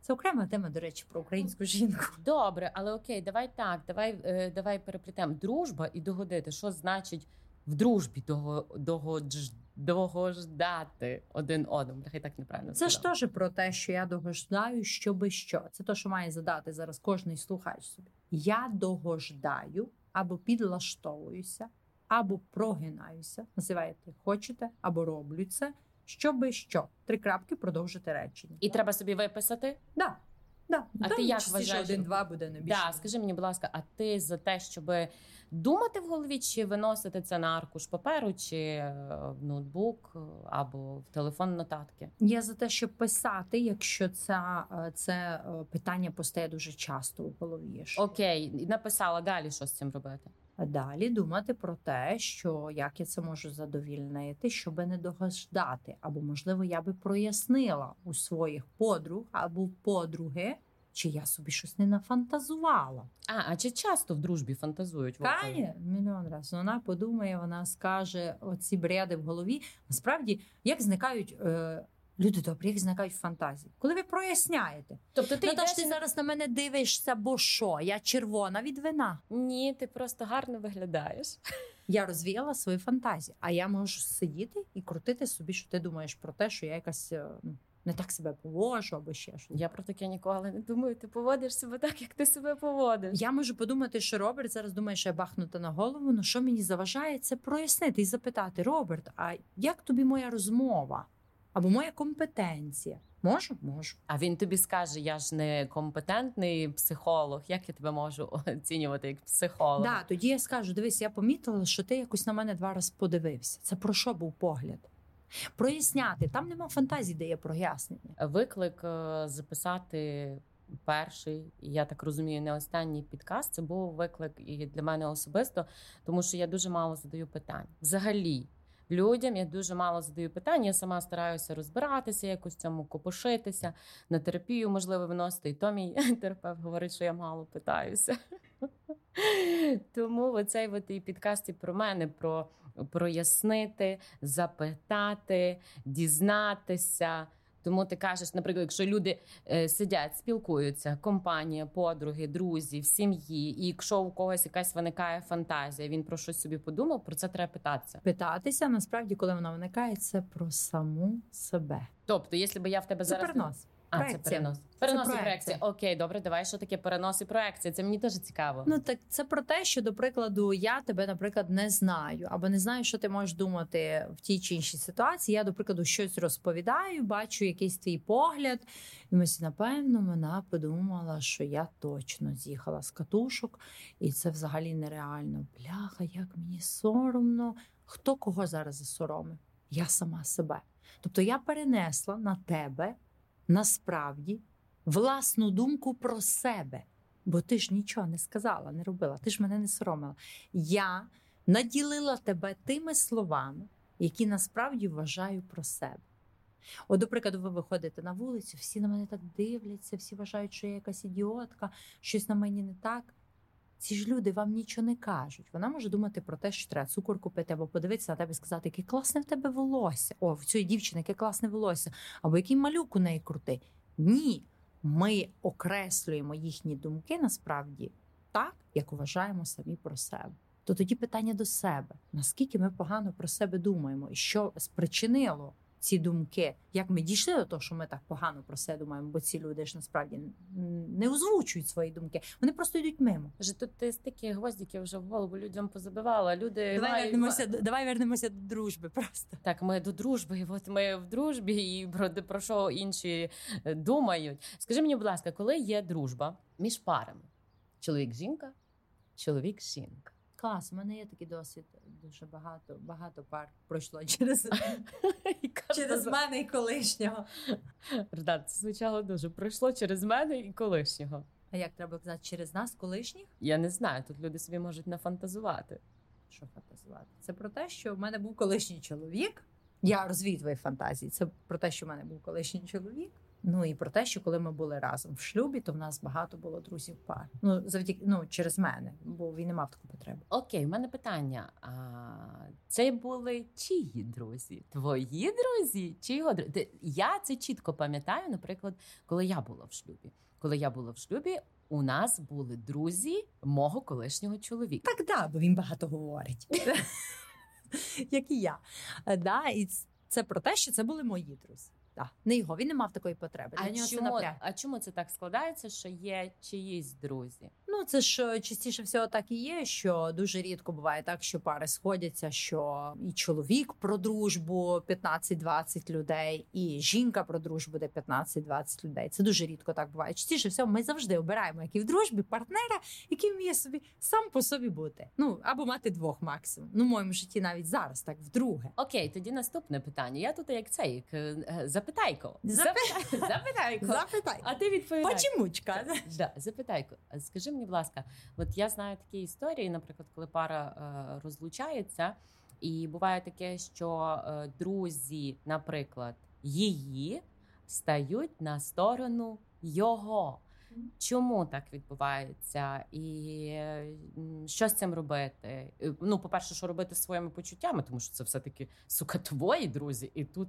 Це окрема тема, до речі, про українську жінку. Добре, але окей, давай так, давай е, давай переплітемо. Дружба і догодити. Що значить в дружбі дого, догодж, догождати один одному. Хай так неправильно Це ж теж про те, що я догождаю, що би що. Це те, що має задати зараз кожний слухач собі. Я догождаю або підлаштовуюся, або прогинаюся. Називаєте хочете або роблю це. Щоби що. Три крапки продовжити речення. І треба собі виписати? Да. Да. А Там ти як вважаєш? один-два буде не більше. Да, скажи мені, будь ласка, а ти за те, щоб думати в голові, чи виносити це на аркуш паперу, чи е, в ноутбук, е, або в телефон нотатки? Я за те, щоб писати, якщо це, це питання постає дуже часто у голові. Окей, написала далі, що з цим робити. Далі думати про те, що як я це можу задовільнити, щоб не догождати, або можливо я би прояснила у своїх подруг або подруги, чи я собі щось не нафантазувала. А а чи часто в дружбі фантазують? Кає мільйон разів. Вона подумає, вона скаже оці бреди в голові. Насправді, як зникають. Е, Люди добрі, як зникають фантазії, коли ви проясняєте. Тобто ти Наташ, ти зараз на мене дивишся, бо що? Я червона від вина. Ні, ти просто гарно виглядаєш. Я розвіяла свої фантазії, а я можу сидіти і крутити собі, що ти думаєш про те, що я якась е, ну, не так себе поводжу або ще щось. Я про таке ніколи не думаю. Ти поводиш себе так, як ти себе поводиш. Я можу подумати, що Роберт зараз думає, що я бахнута на голову. Ну що мені заважає це прояснити і запитати: Роберт, а як тобі моя розмова? Або моя компетенція. Можу? Можу. А він тобі скаже: я ж не компетентний психолог. Як я тебе можу оцінювати як психолог? Да, тоді я скажу: дивись, я помітила, що ти якось на мене два рази подивився. Це про що був погляд? Проясняти там нема фантазії, де є прояснення. Виклик е, записати. Перший, я так розумію, не останній підкаст. Це був виклик і для мене особисто, тому що я дуже мало задаю питань. Взагалі, людям. Я дуже мало задаю питань. Я сама стараюся розбиратися, якось цьому копошитися, на терапію можливо виносити. І то мій терапевт говорить, що я мало питаюся. Тому оцей от і підкаст і про мене, про прояснити, запитати, дізнатися. Тому ти кажеш, наприклад, якщо люди е, сидять, спілкуються, компанія, подруги, друзі, в сім'ї, і якщо у когось якась виникає фантазія, він про щось собі подумав, про це треба питатися. Питатися насправді, коли вона виникає, це про саму себе. Тобто, якщо б я в тебе Це зараз перенос. А, це проекція. перенос. Перенос і проекція. проекція. Окей, добре, давай що таке перенос і проекція. Це мені теж цікаво. Ну так це про те, що до прикладу я тебе, наприклад, не знаю, або не знаю, що ти можеш думати в тій чи іншій ситуації. Я, до прикладу, щось розповідаю, бачу якийсь твій погляд, і ось, напевно, вона подумала, що я точно з'їхала з катушок, і це взагалі нереально. Бляха, як мені соромно. Хто кого зараз засоромив? Я сама себе. Тобто я перенесла на тебе насправді власну думку про себе. Бо ти ж нічого не сказала, не робила, ти ж мене не соромила. Я наділила тебе тими словами, які насправді вважаю про себе. От, до прикладу, ви виходите на вулицю, всі на мене так дивляться, всі вважають, що я якась ідіотка, щось на мені не так. Ці ж люди вам нічого не кажуть. Вона може думати про те, що треба цукор купити, або подивитися на тебе і сказати, яке класне в тебе волосся. О, в цієї дівчини яке класне волосся, або який малюк у неї крутий. Ні, ми окреслюємо їхні думки насправді так, як вважаємо самі про себе. То тоді питання до себе: наскільки ми погано про себе думаємо, і що спричинило ці думки? Як ми дійшли до того, що ми так погано про себе думаємо? Бо ці люди ж насправді не озвучують свої думки, вони просто йдуть мимо. Вже тут ти стільки гвоздиків вже в голову людям позабивала. Люди Давай мають- вернемося, до- давай вернемося до дружби. Просто Так, ми до дружби, і от ми в дружбі, і про, про що інші е, думають. Скажи мені, будь ласка, коли є дружба між парами? Чоловік-жінка, чоловік-жінка. Клас. У мене є такий досвід. Дуже багато, багато пар пройшло через, через мене і колишнього. Да, це звучало дуже. Пройшло через мене і колишнього. А як треба казати, через нас, колишніх? Я не знаю, тут люди собі можуть нафантазувати. Що фантазувати? Це про те, що в мене був колишній чоловік. Я розвію твої фантазії. Це про те, що в мене був колишній чоловік. Ну і про те, що коли ми були разом в шлюбі, то в нас багато було друзів пар. Ну завдяки ну через мене, бо він не мав таку потребу. Окей, в мене питання. А, це були чиї друзі? Твої друзі? Чи його друзі? Я це чітко пам'ятаю, наприклад, коли я була в шлюбі. Коли я була в шлюбі, у нас були друзі мого колишнього чоловіка. Так, да, бо він багато говорить, як і я. Е, Да, і це про те, що це були мої друзі. Да. Не його, він не мав такої потреби. А нього чому, напряг. а чому це так складається, що є чиїсь друзі? Ну, це ж е, частіше всього так і є, що дуже рідко буває так, що пари сходяться, що і чоловік про дружбу 15-20 людей, і жінка про дружбу де 15-20 людей. Це дуже рідко так буває. Частіше всього ми завжди обираємо, як і в дружбі, партнера, який вміє собі сам по собі бути. Ну або мати двох максимум. Ну, в моєму житті навіть зараз так вдруге. Окей, тоді наступне питання. Я тут як цей як, запитайко. Запи- Запи- Запитайко. А ти відповідай. Почемучка. Да, запитайко, скажи мені, будь ласка, от я знаю такі історії, наприклад, коли пара е, розлучається, і буває таке, що е, друзі, наприклад, її стають на сторону його. Чому так відбувається, і що з цим робити? Е, Ну, по-перше, що робити зі своїми почуттями, тому що це все-таки сука твої друзі, і тут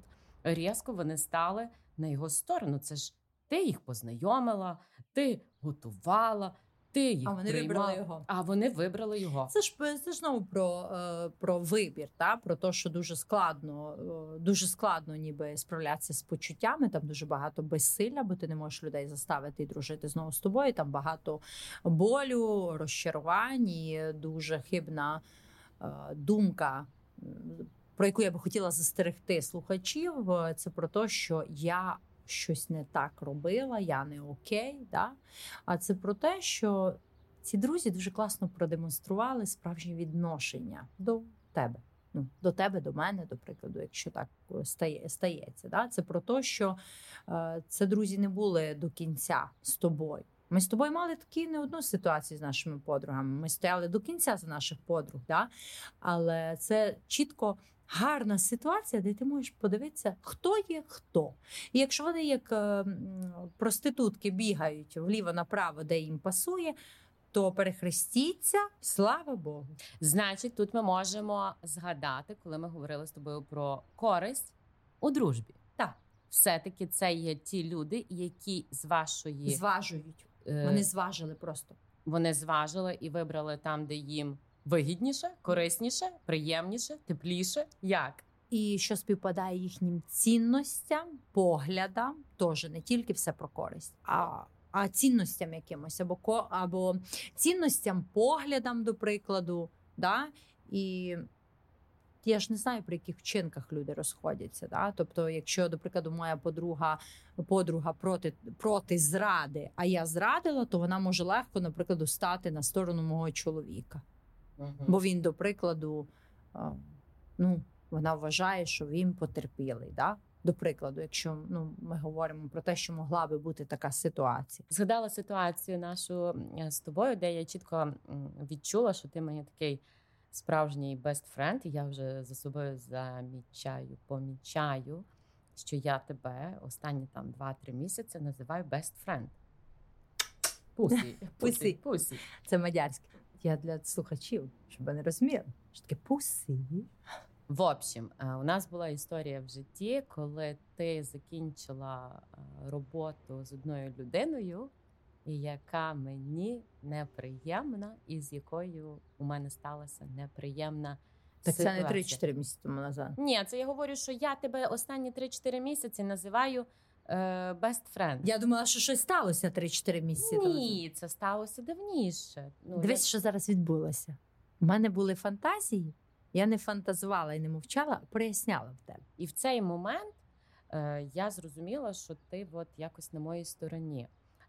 різко вони стали на його сторону. Це ж ти їх познайомила, ти готувала, ти їх А вони приймала. вибрали його. А вони вибрали його. Це ж це ж знову про, е, про вибір, та про те, що дуже складно, е, дуже складно, ніби справлятися з почуттями. Там дуже багато безсилля, бо ти не можеш людей заставити і дружити знову з тобою. Там багато болю, розчарувань і дуже хибна е, думка. Про яку я би хотіла застерегти слухачів, е, це про те, що я щось не так робила, я не окей. Да? А це про те, що ці друзі дуже класно продемонстрували справжнє відношення до тебе. Ну, до тебе, до мене, до прикладу, якщо так е, стає, стається. Да? Це про те, що е, це друзі не були до кінця з тобою. Ми з тобою мали такі не одну ситуацію з нашими подругами. Ми стояли до кінця за наших подруг, да? але це чітко гарна ситуація, де ти можеш подивитися, хто є хто. І якщо вони як е, проститутки бігають вліво направо, де їм пасує, то перехрестіться, слава Богу. Значить, тут ми можемо згадати, коли ми говорили з тобою про користь у дружбі. Так. Все-таки це є ті люди, які з вашої Зважують. Е, Вони зважили просто. вони зважили і вибрали там, де їм вигідніше, корисніше, приємніше, тепліше. Як? І що співпадає їхнім цінностям, поглядам, теж не тільки все про користь, а, а цінностям якимось, або або цінностям, поглядам, до прикладу. Да? І я ж не знаю, при яких вчинках люди розходяться. Да? Тобто, якщо, до прикладу, моя подруга подруга проти, проти зради, а я зрадила, то вона може легко, наприклад, стати на сторону мого чоловіка. Бо він, до прикладу, ну, вона вважає, що він потерпілий. Да? До прикладу, якщо ну, ми говоримо про те, що могла би бути така ситуація. Згадала ситуацію нашу е, з тобою, де я чітко відчула, що ти мені такий справжній best friend, і я вже за собою замічаю, помічаю, що я тебе останні там 2-3 місяці називаю best friend. Пусі, пусі, Пусі. пусі. Це мадярське. Я для слухачів, щоб вони розуміли, що таке пуси. В общем, е, у нас була історія в житті, коли ти закінчила е, роботу з одною людиною, і яка мені неприємна, і з якою у мене сталася неприємна Так це не ситуація. 3-4 місяці тому назад. Ні, це я говорю, що я тебе останні 3-4 місяці називаю е, best friend. Я думала, що щось сталося 3-4 місяці. тому. Ні, це сталося давніше. Ну, Дивись, що зараз відбулося. У мене були фантазії. Я не фантазувала і не мовчала, а проясняла в тебе. І в цей момент е, я зрозуміла, що ти от якось на моїй стороні.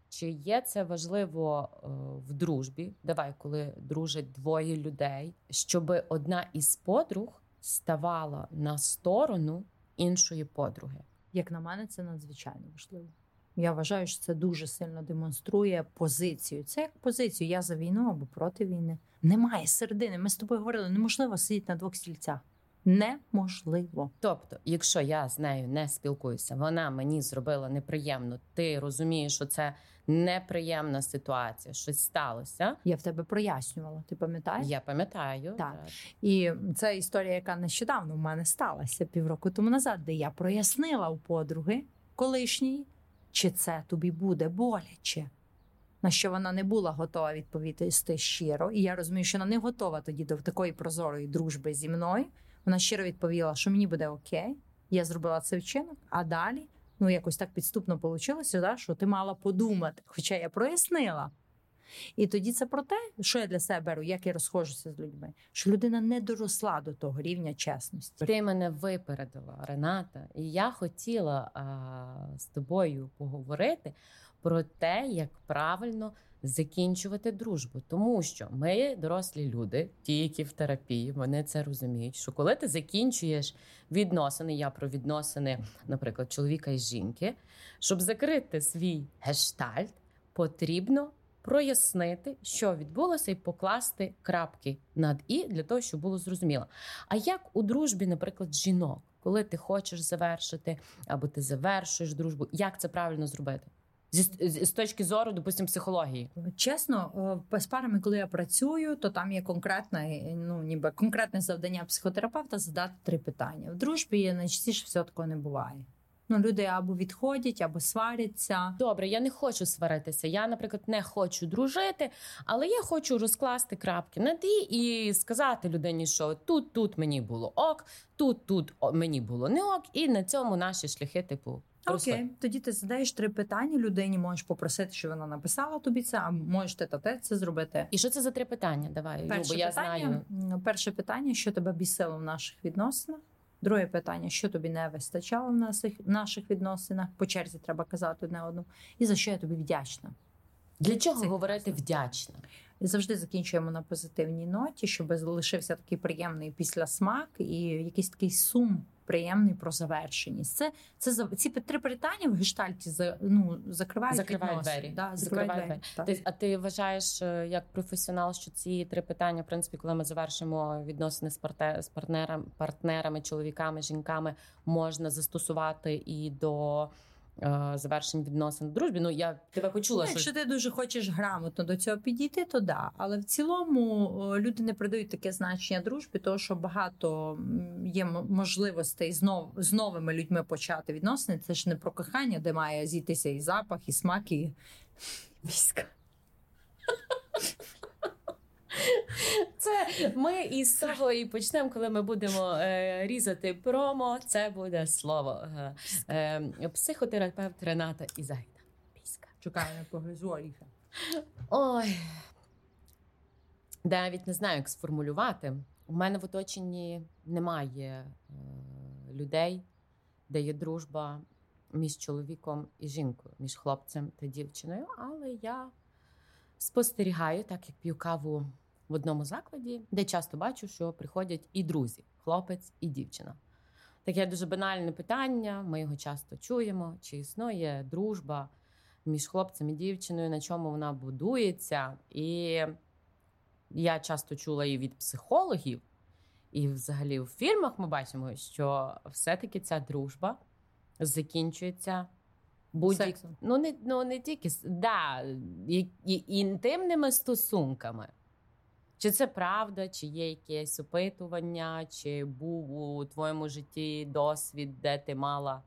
Чи є це важливо е, в дружбі? Давай, коли дружать двоє людей, щоб одна із подруг ставала на сторону іншої подруги. Як на мене, це надзвичайно важливо. Я вважаю, що це дуже сильно демонструє позицію. Це як позицію. Я за війну або проти війни. Немає середини. Ми з тобою говорили, неможливо сидіти на двох стільцях. Неможливо. Тобто, якщо я з нею не спілкуюся, вона мені зробила неприємно. Ти розумієш, що це неприємна ситуація, щось сталося. Я в тебе прояснювала. Ти пам'ятаєш? Я пам'ятаю, Так. І це історія, яка нещодавно в мене сталася півроку тому назад, де я прояснила у подруги колишньої, чи це тобі буде боляче. На що вона не була готова відповісти щиро, і я розумію, що вона не готова тоді до такої прозорої дружби зі мною. Вона щиро відповіла, що мені буде окей. Я зробила цей вчинок, а далі ну якось так підступно вийшло, да, що ти мала подумати, хоча я прояснила. І тоді це про те, що я для себе беру, як я розходжуся з людьми, що людина не доросла до того рівня чесності. Ти мене випередила, Рената, і я хотіла а, з тобою поговорити про те, як правильно закінчувати дружбу. Тому що ми, дорослі люди, ті, які в терапії, вони це розуміють. Що коли ти закінчуєш відносини, я про відносини, наприклад, чоловіка і жінки, щоб закрити свій гештальт, потрібно прояснити, що відбулося, і покласти крапки над і для того, щоб було зрозуміло. А як у дружбі, наприклад, жінок, коли ти хочеш завершити або ти завершуєш дружбу, як це правильно зробити? Зі з, з точки зору, допустимо, психології. Чесно, з парами, коли я працюю, то там є конкретне, ну ніби конкретне завдання психотерапевта задати три питання. В дружбі найчастіше всього такого не буває. Ну, люди або відходять, або сваряться. Добре, я не хочу сваритися. Я, наприклад, не хочу дружити, але я хочу розкласти крапки над і і сказати людині, що тут, тут мені було ок, тут, тут мені було не ок, і на цьому наші шляхи, типу, росли. Окей, тоді ти задаєш три питання людині. Можеш попросити, щоб вона написала тобі це, а можеш те та те це зробити. І що це за три питання? Давай, Перше Любо, я питання, знаю. перше питання, що тебе бісило в наших відносинах. Друге питання, що тобі не вистачало в наших, наших відносинах. По черзі треба казати одне одному. І за що я тобі вдячна. Для чого Це говорити класно. вдячна? Завжди закінчуємо на позитивній ноті, щоб залишився такий приємний післясмак і якийсь такий сум приємний про завершеність. Це, це ці три питання в гештальті за, ну, закривають, Закривають двері. Да, Закривають двері. так. Ти, а ти вважаєш е, як професіонал, що ці три питання, в принципі, коли ми завершимо відносини з, партнерами, з партнерами, партнерами, чоловіками, жінками, можна застосувати і до е, завершення відносин в дружбі. Ну я тебе почула. Ну, що... Якщо ти дуже хочеш грамотно до цього підійти, то да. Але в цілому люди не придають таке значення дружбі, тому що багато є можливостей знов з новими людьми почати відносини. Це ж не про кохання, де має зійтися і запах, і смак, і війська. Це ми із того і почнемо, коли ми будемо е, різати промо. Це буде слово е, е, психотерапевт Рената Ізайда. Піська. Чекаю, я погризу Оріха. Ой. Навіть не знаю, як сформулювати. У мене в оточенні немає е, людей, де є дружба між чоловіком і жінкою, між хлопцем та дівчиною. Але я спостерігаю, так як п'ю каву в одному закладі, де часто бачу, що приходять і друзі, хлопець і дівчина. Таке дуже банальне питання. Ми його часто чуємо: чи існує дружба між хлопцем і дівчиною, на чому вона будується. І я часто чула і від психологів, і взагалі в фільмах ми бачимо, що все-таки ця дружба закінчується будь ну не ну не тільки да, і, і, інтимними стосунками. Чи це правда, чи є якесь опитування, чи був у твоєму житті досвід, де ти мала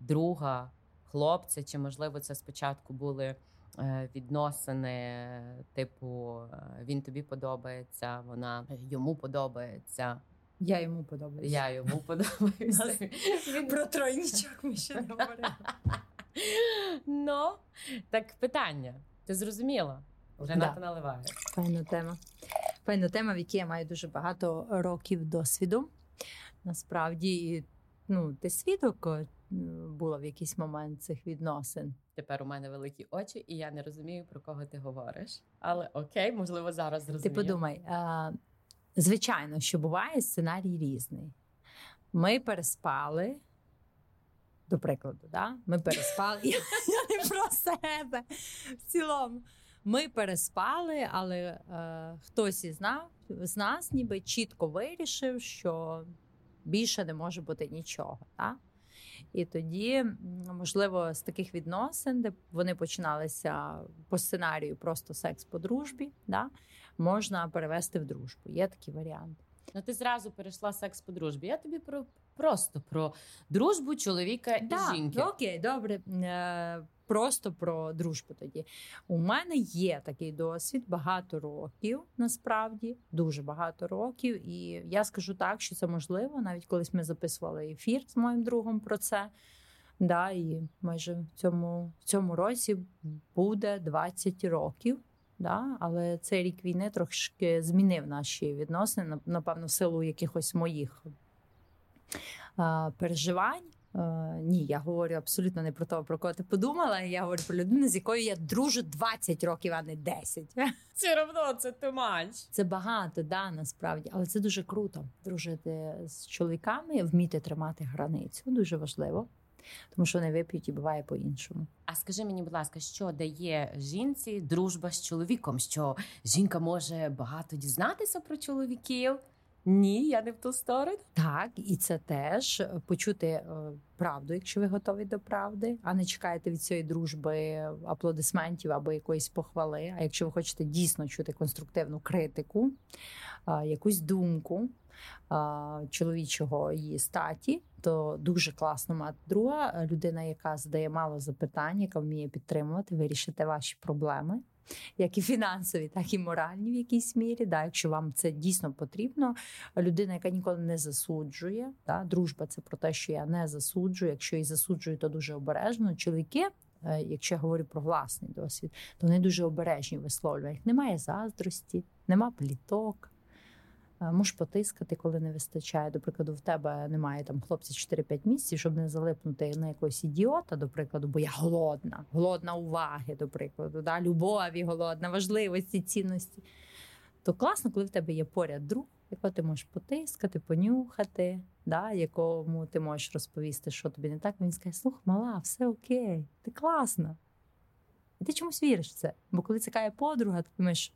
друга, хлопця, чи можливо це спочатку були е, відносини, типу він тобі подобається, вона йому подобається. Я йому подобаюся. Я йому подобаюся. Про тройнічок ми ще не говорили. Ну, так питання. Ти зрозуміла? Рената да. наливає. Файна тема. Файна тема, в якій я маю дуже багато років досвіду. Насправді, ну, ти свідок е, була в якийсь момент цих відносин. Тепер у мене великі очі, і я не розумію, про кого ти говориш. Але окей, можливо, зараз зрозумію. Ти подумай, а, звичайно, що буває сценарій різний. Ми переспали. До прикладу, да? ми переспали. Я не про себе в цілому. Ми переспали, але е, хтось із нас, з нас ніби чітко вирішив, що більше не може бути нічого. Так? І тоді, можливо, з таких відносин, де вони починалися по сценарію просто секс по дружбі, да, можна перевести в дружбу. Є такі варіанти. Ну, ти зразу перейшла секс по дружбі. Я тобі про просто про дружбу чоловіка да, і жінки. Окей, добре. Просто про дружбу. Тоді у мене є такий досвід багато років, насправді дуже багато років. І я скажу так, що це можливо. Навіть колись ми записували ефір з моїм другом про це. Да, І майже в цьому в цьому році буде 20 років. Да, Але цей рік війни трошки змінив наші відносини, напевно, в силу якихось моїх переживань. Е, ні, я говорю абсолютно не про те, про кого ти подумала. Я говорю про людину, з якою я дружу 20 років, а не 10. Все одно це тумач. Це багато, да, насправді, але це дуже круто дружити з чоловіками, вміти тримати границю. Дуже важливо. Тому що вони вип'ють і буває по-іншому. А скажи мені, будь ласка, що дає жінці дружба з чоловіком? Що жінка може багато дізнатися про чоловіків? Ні, я не в ту сторону. Так, і це теж е, почути е, правду, якщо ви готові до правди, а не чекаєте від цієї дружби аплодисментів або якоїсь похвали. А якщо ви хочете дійсно чути конструктивну критику, якусь думку чоловічого її статі, то дуже класно мати друга людина, яка задає мало запитань, яка вміє підтримувати, вирішити ваші проблеми як і фінансові, так і моральні в якійсь мірі. Да, Якщо вам це дійсно потрібно, людина, яка ніколи не засуджує, да, дружба це про те, що я не засуджую. Якщо і засуджую, то дуже обережно. Чоловіки. Е, якщо я говорю про власний досвід, то вони дуже обережні висловлюють. Немає заздрості, нема пліток, можеш потискати, коли не вистачає. До прикладу, в тебе немає там хлопця 4-5 місяців, щоб не залипнути на якогось ідіота, до прикладу, бо я голодна, голодна уваги, до прикладу, да? любові, голодна, важливості, цінності. То класно, коли в тебе є поряд друг, якого ти можеш потискати, понюхати, да? якому ти можеш розповісти, що тобі не так. Він скаже, слух, мала, все окей, ти класна. І ти чомусь віриш в це. Бо коли це каже подруга, ти думаєш,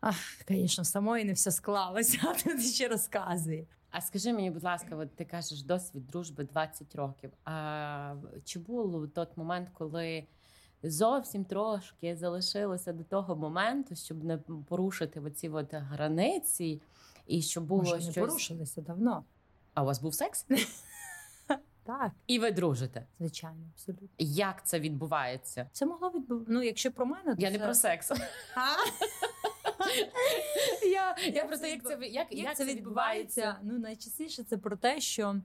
Ах, Звісно, самої не все склалося, а тут ще розказує. А скажи мені, будь ласка, от ти кажеш досвід дружби 20 років. А чи був той момент, коли зовсім трошки залишилося до того моменту, щоб не порушити оці от границі, і щоб було Може, щось... не порушилися давно. А у вас був секс? Так, І ви дружите. звичайно, абсолютно. Як це відбувається? Це могло відбу... Ну, якщо про мене, то Я це... не про секс. А? Я, я Як це як це як, Як, це відбувається? Ну, найчастіше це про те, що.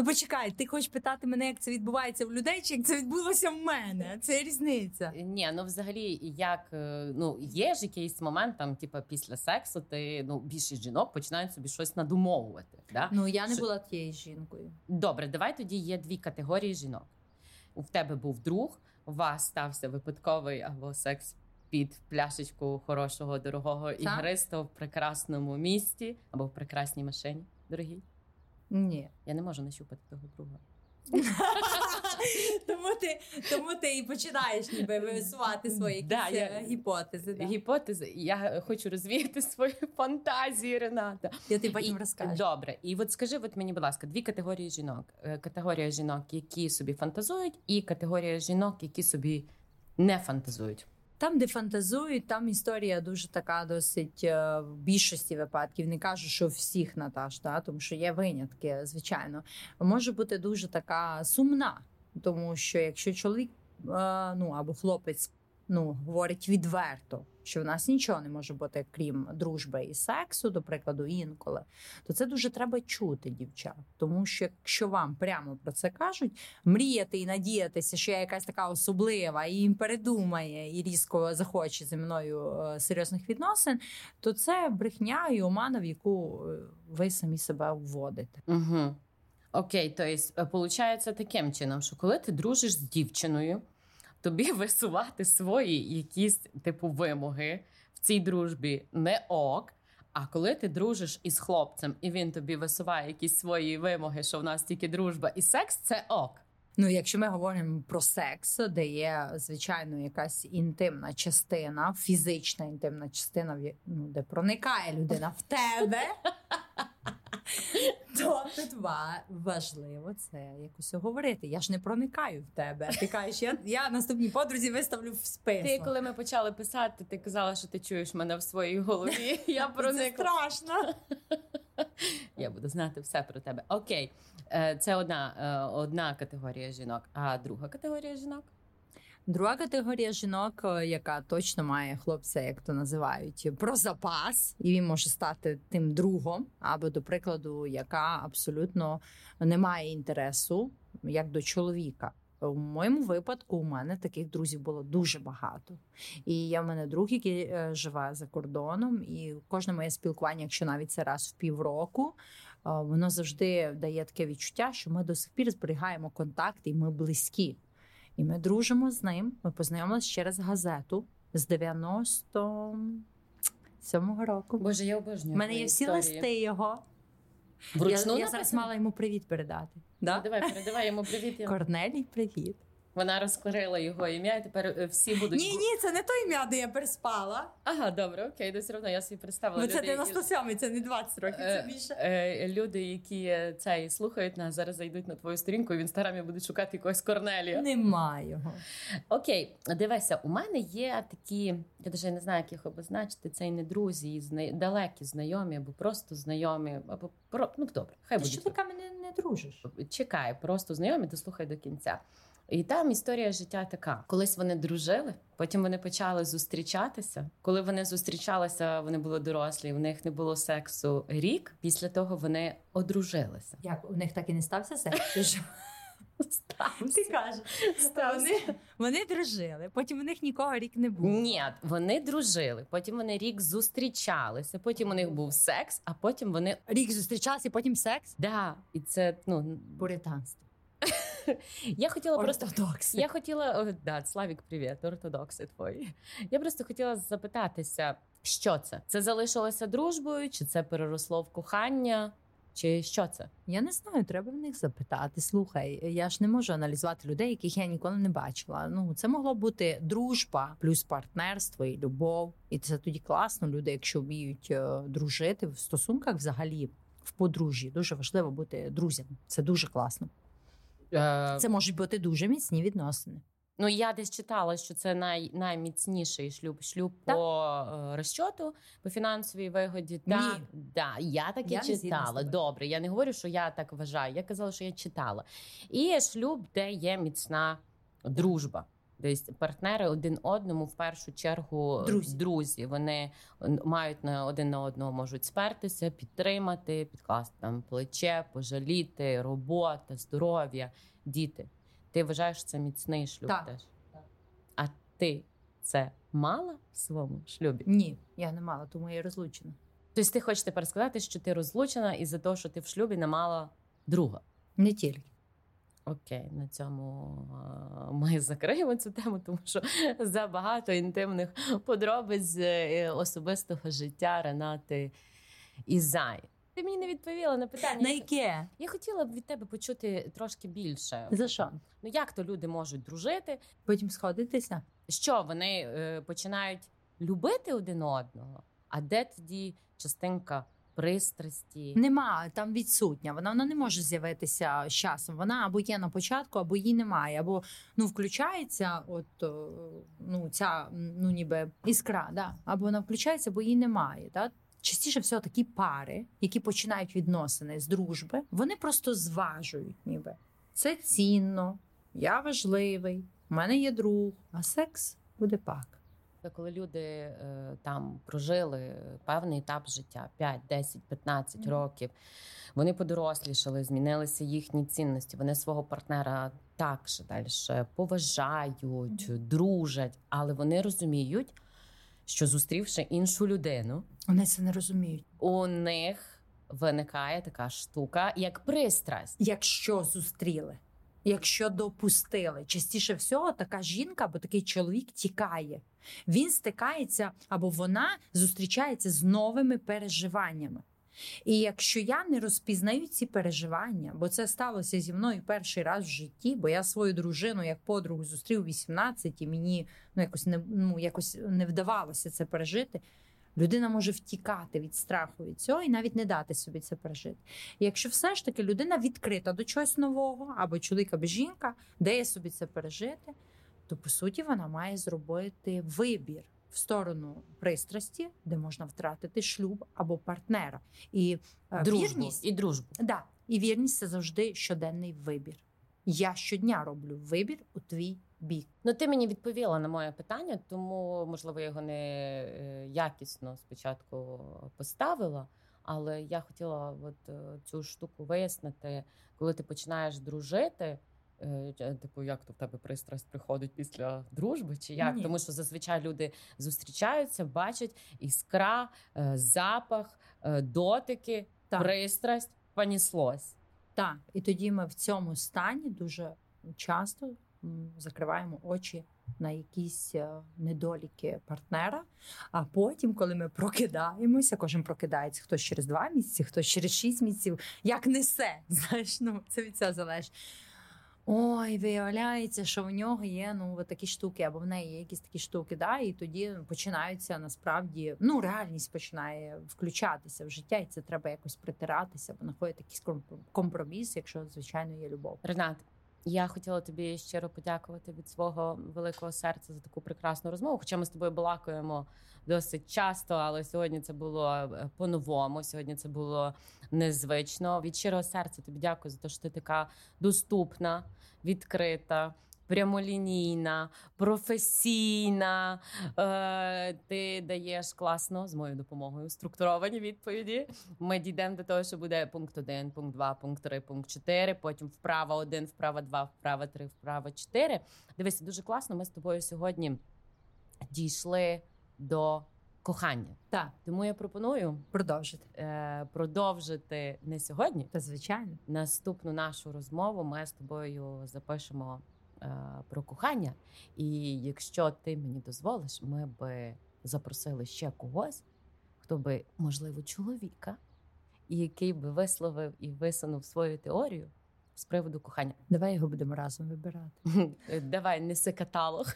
Ну, почекай, ти хочеш питати мене, як це відбувається в людей, чи як це відбулося в мене? Це різниця. Ні, ну взагалі, як е, ну є ж якийсь момент, там, типу, після сексу, ти ну більшість жінок починають собі щось надумовувати. Да? Ну, я не Що- була тією жінкою. Добре, давай тоді є дві категорії жінок. У тебе був друг, у вас стався випадковий або секс під пляшечку хорошого, дорогого ігристого в прекрасному місті або в прекрасній машині, дорогі. Ні. Я не можу нащупати того друга. тому, ти, тому ти і починаєш ніби висувати свої Да, якісь, я- е, гіпотези. Да. Гіпотези. Я хочу розвіяти свої фантазії, Рената. Я тобі потім розкажу. Добре, і от скажи, от мені, будь ласка, дві категорії жінок: Е, категорія жінок, які собі фантазують, і категорія жінок, які собі не фантазують. Там, де фантазують, там історія дуже така досить е, в більшості випадків. Не кажу, що всіх Наташ, да, тому що є винятки, звичайно. Може бути дуже така сумна, тому що якщо чоловік е, ну або хлопець ну говорить відверто, що в нас нічого не може бути крім дружби і сексу, до прикладу, інколи, то це дуже треба чути, дівчат. Тому що якщо вам прямо про це кажуть, мріяти і надіятися, що я якась така особлива, і їм передумає і різко захоче зі мною е, серйозних відносин, то це брехня і омана, в яку е, ви самі себе вводите. Угу. Окей, то есть, е, получається таким чином, що коли ти дружиш з дівчиною, тобі висувати свої якісь типу вимоги в цій дружбі не ок. А коли ти дружиш із хлопцем, і він тобі висуває якісь свої вимоги, що в нас тільки дружба і секс, це ок. Ну, якщо ми говоримо про секс, де є звичайно якась інтимна частина, фізична інтимна частина, ну, де проникає людина в тебе, то тут важливо це якось говорити. Я ж не проникаю в тебе. Ти кажеш, я, я наступній подрузі виставлю в список. Ти, коли ми почали писати, ти казала, що ти чуєш мене в своїй голові. Я Це страшно. Я буду знати все про тебе. Окей, Е, це одна, е, одна категорія жінок. А друга категорія жінок? Друга категорія жінок, е, яка точно має хлопця, як то називають, про запас, і він може стати тим другом, або до прикладу, яка абсолютно не має інтересу як до чоловіка. У моєму випадку у мене таких друзів було дуже багато. І я в мене друг, який е, живе за кордоном, і кожне моє спілкування, якщо навіть це раз в півроку, е, воно завжди дає таке відчуття, що ми до сих пір зберігаємо контакт і ми близькі. І ми дружимо з ним. Ми познайомилися через газету з 97-го року. Боже, я обожнюю. У мене є всі історії. листи його. Вручну я, я зараз мала йому привіт передати. Ну, Давай, передавай йому привіт. Я- Корнелій, привіт. Вона розкрила його ім'я, і тепер е, всі будуть. Ні, ні, це не то ім'я, де я переспала. Ага, добре, окей, то все одно я собі представила. Бо це люди, які- це не 20 років, це Е, більше. е, Люди, які це слухають нас, зараз зайдуть на твою сторінку і в інстаграмі будуть шукати якогось Корнелія. Нема його. Окей, дивися, у мене є такі, я навіть не знаю, як їх обозначити. Це і не друзі, і зна... далекі знайомі, або просто знайомі, або про ну добре, хай Ти що така мене не дружиш? Чекай, просто знайомі, дослухай до кінця. І там історія життя така: колись вони дружили, потім вони почали зустрічатися. Коли вони зустрічалися, вони були дорослі, в них не було сексу рік. Після того вони одружилися. Як у них так і не стався секс? Ти кажеш, Стався. вони, вони дружили, потім у них нікого рік не було. Ні, вони дружили. Потім вони рік зустрічалися. Потім у них був секс, а потім вони Рік зустрічався, потім секс. да, і це ну Пуританство. я хотіла просто Ортодокси. Я хотіла о, да, Славік, привіт, ортодокси твої. Я просто хотіла запитатися, що це? Це залишилося дружбою, чи це переросло в кохання, чи що це? Я не знаю, треба в них запитати. Слухай, я ж не можу аналізувати людей, яких я ніколи не бачила. Ну це могло бути дружба, плюс партнерство і любов. І це тоді класно. Люди, якщо вміють е, дружити в стосунках, взагалі в подружжі. Дуже важливо бути друзями. Це дуже класно. Е, Це можуть бути дуже міцні відносини. Ну, я десь читала, що це най, найміцніший шлюб. Шлюб Так. по е, розчоту, по фінансовій вигоді. Ні. Так, да, я так і Я читала. Добре, я не говорю, що я так вважаю. Я казала, що я читала. І шлюб, де є міцна дружба. Тобто партнери один одному в першу чергу Друзі. друзі. Вони мають на один на одного можуть спертися, підтримати, підкласти там плече, пожаліти, робота, здоров'я, діти. Ти вважаєш це міцний шлюб Так. теж? А ти це мала в своєму шлюбі? Ні, я не мала, тому я і розлучена. Тобто ти хочеш тепер сказати, що ти розлучена із-за того, що ти в шлюбі не мала друга. Не тільки. Окей, на цьому ми закриємо цю тему, тому що забагато інтимних подробиць е, особистого життя Ренати Ізай. Ти мені не відповіла на питання. На яке? Я хотіла б від тебе почути трошки більше. За що? Ну як то люди можуть дружити? Потім сходитися? Що вони е, починають любити один одного? А де тоді частинка пристрасті? Нема там відсутня. Вона, вона не може з'явитися з часом. Вона або є на початку, або її немає, або ну включається, от е, ну ця ну ніби іскра, да, або вона включається, або її немає. Да? Частіше всього такі пари, які починають відносини з дружби, вони просто зважують, ніби це цінно, я важливий, у мене є друг, а секс буде пак. Коли люди е, там прожили певний етап життя 5, 10, 15 Мгм. років, вони подорослішали, змінилися їхні цінності. Вони свого партнера так же далі поважають, дружать, але вони розуміють, що зустрівши іншу людину, Вони це не розуміють. у них виникає така штука, як пристрасть. якщо зустріли, якщо допустили, частіше всього така жінка або такий чоловік тікає. Він стикається або вона зустрічається з новими переживаннями. І якщо я не розпізнаю ці переживання, бо це сталося зі мною перший раз в житті, бо я свою дружину як подругу зустрів у 18 і мені ну якось не ну якось не вдавалося це пережити. Людина може втікати від страху від цього і навіть не дати собі це пережити. Якщо все ж таки людина відкрита до чогось нового, або чоловік, або жінка, дає собі це пережити, то по суті вона має зробити вибір в сторону пристрасті, де можна втратити шлюб або партнера. І е, Дружбу вірність, і дружбу. да, і вірність це завжди щоденний вибір. Я щодня роблю вибір у твій бік. Ну, ти мені відповіла на моє питання, тому можливо я його не е, якісно спочатку поставила. Але я хотіла от е, цю штуку вияснити, коли ти починаєш дружити. Е, Типу, як то в тебе пристрасть приходить після дружби, чи як? Ні. Тому що зазвичай люди зустрічаються, бачать іскра, е, запах, е, дотики, Так. пристрасть, поніслось. Так, і тоді ми в цьому стані дуже часто закриваємо очі на якісь недоліки партнера. А потім, коли ми прокидаємося, кожен прокидається хтось через два місяці, хтось через шість місяців, як несе. Знаєш, ну це від цього залежить. Ой, виявляється, що в нього є ну такі штуки, або в неї є якісь такі штуки, да, і тоді починаються насправді ну реальність починає включатися в життя, і це треба якось притиратися, або знаходити якийсь комп- компроміс, якщо звичайно є любов. Ренат, я хотіла тобі щиро подякувати від свого великого серця за таку прекрасну розмову. Хоча ми з тобою балакаємо досить часто, але сьогодні це було е, по-новому. Сьогодні це було незвично. Від щирого серця тобі дякую за те, що ти така доступна, відкрита. Прямолінійна, професійна. Е, ти даєш класно з моєю допомогою структуровані відповіді. Ми дійдемо до того, що буде пункт 1, пункт 2, пункт 3, пункт 4, потім вправа 1, вправа 2, вправа 3, вправа 4. Дивись, дуже класно. Ми з тобою сьогодні дійшли до кохання. Так, Тому я пропоную продовжити. е, продовжити не сьогодні. Та звичайно. Наступну нашу розмову ми з тобою запишемо про кохання. І якщо ти мені дозволиш, ми би запросили ще когось, хто би, можливо, чоловіка, і який би висловив і висунув свою теорію з приводу кохання. Давай його будемо разом вибирати. Давай, неси каталог.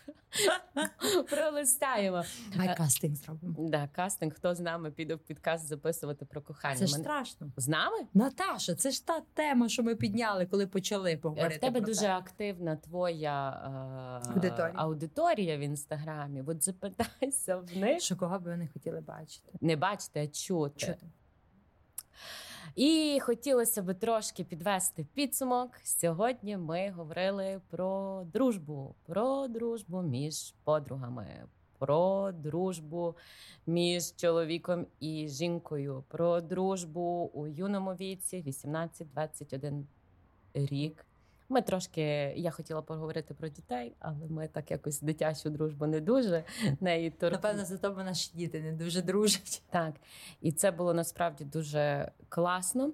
Пролистаємо. Давай кастинг зробимо. Да, кастинг. Хто з нами піде в підкаст записувати про кохання? Це ж страшно. З нами? Наташа, це ж та тема, що ми підняли, коли почали поговорити. В тебе про дуже це. активна твоя е, Аудиторія. аудиторія в інстаграмі. От запитайся в них. що кого би вони хотіли бачити. Не бачити, а чути. Чути. І хотілося би трошки підвести підсумок. Сьогодні ми говорили про дружбу, про дружбу між подругами, про дружбу між чоловіком і жінкою, про дружбу у юному віці 18-21 рік. Ми трошки, я хотіла поговорити про дітей, але ми так якось дитячу дружбу не дуже неї тор... Напевно, за того наші діти не дуже дружать. Так, і це було насправді дуже класно.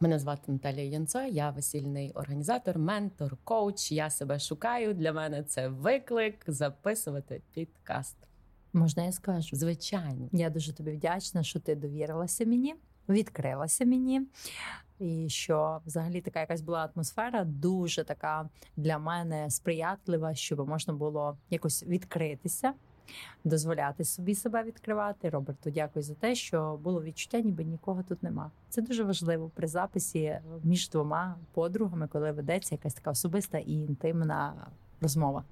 Мене звати Наталія Янцо, я весільний організатор, ментор, коуч. Я себе шукаю. Для мене це виклик записувати підкаст. Можна я скажу? Звичайно, Я дуже тобі вдячна, що ти довірилася мені, відкрилася мені. І що взагалі така якась була атмосфера, дуже така для мене сприятлива, щоб можна було якось відкритися, дозволяти собі себе відкривати. Роберту, дякую за те, що було відчуття, ніби нікого тут нема. Це дуже важливо при записі між двома подругами, коли ведеться якась така особиста і інтимна розмова.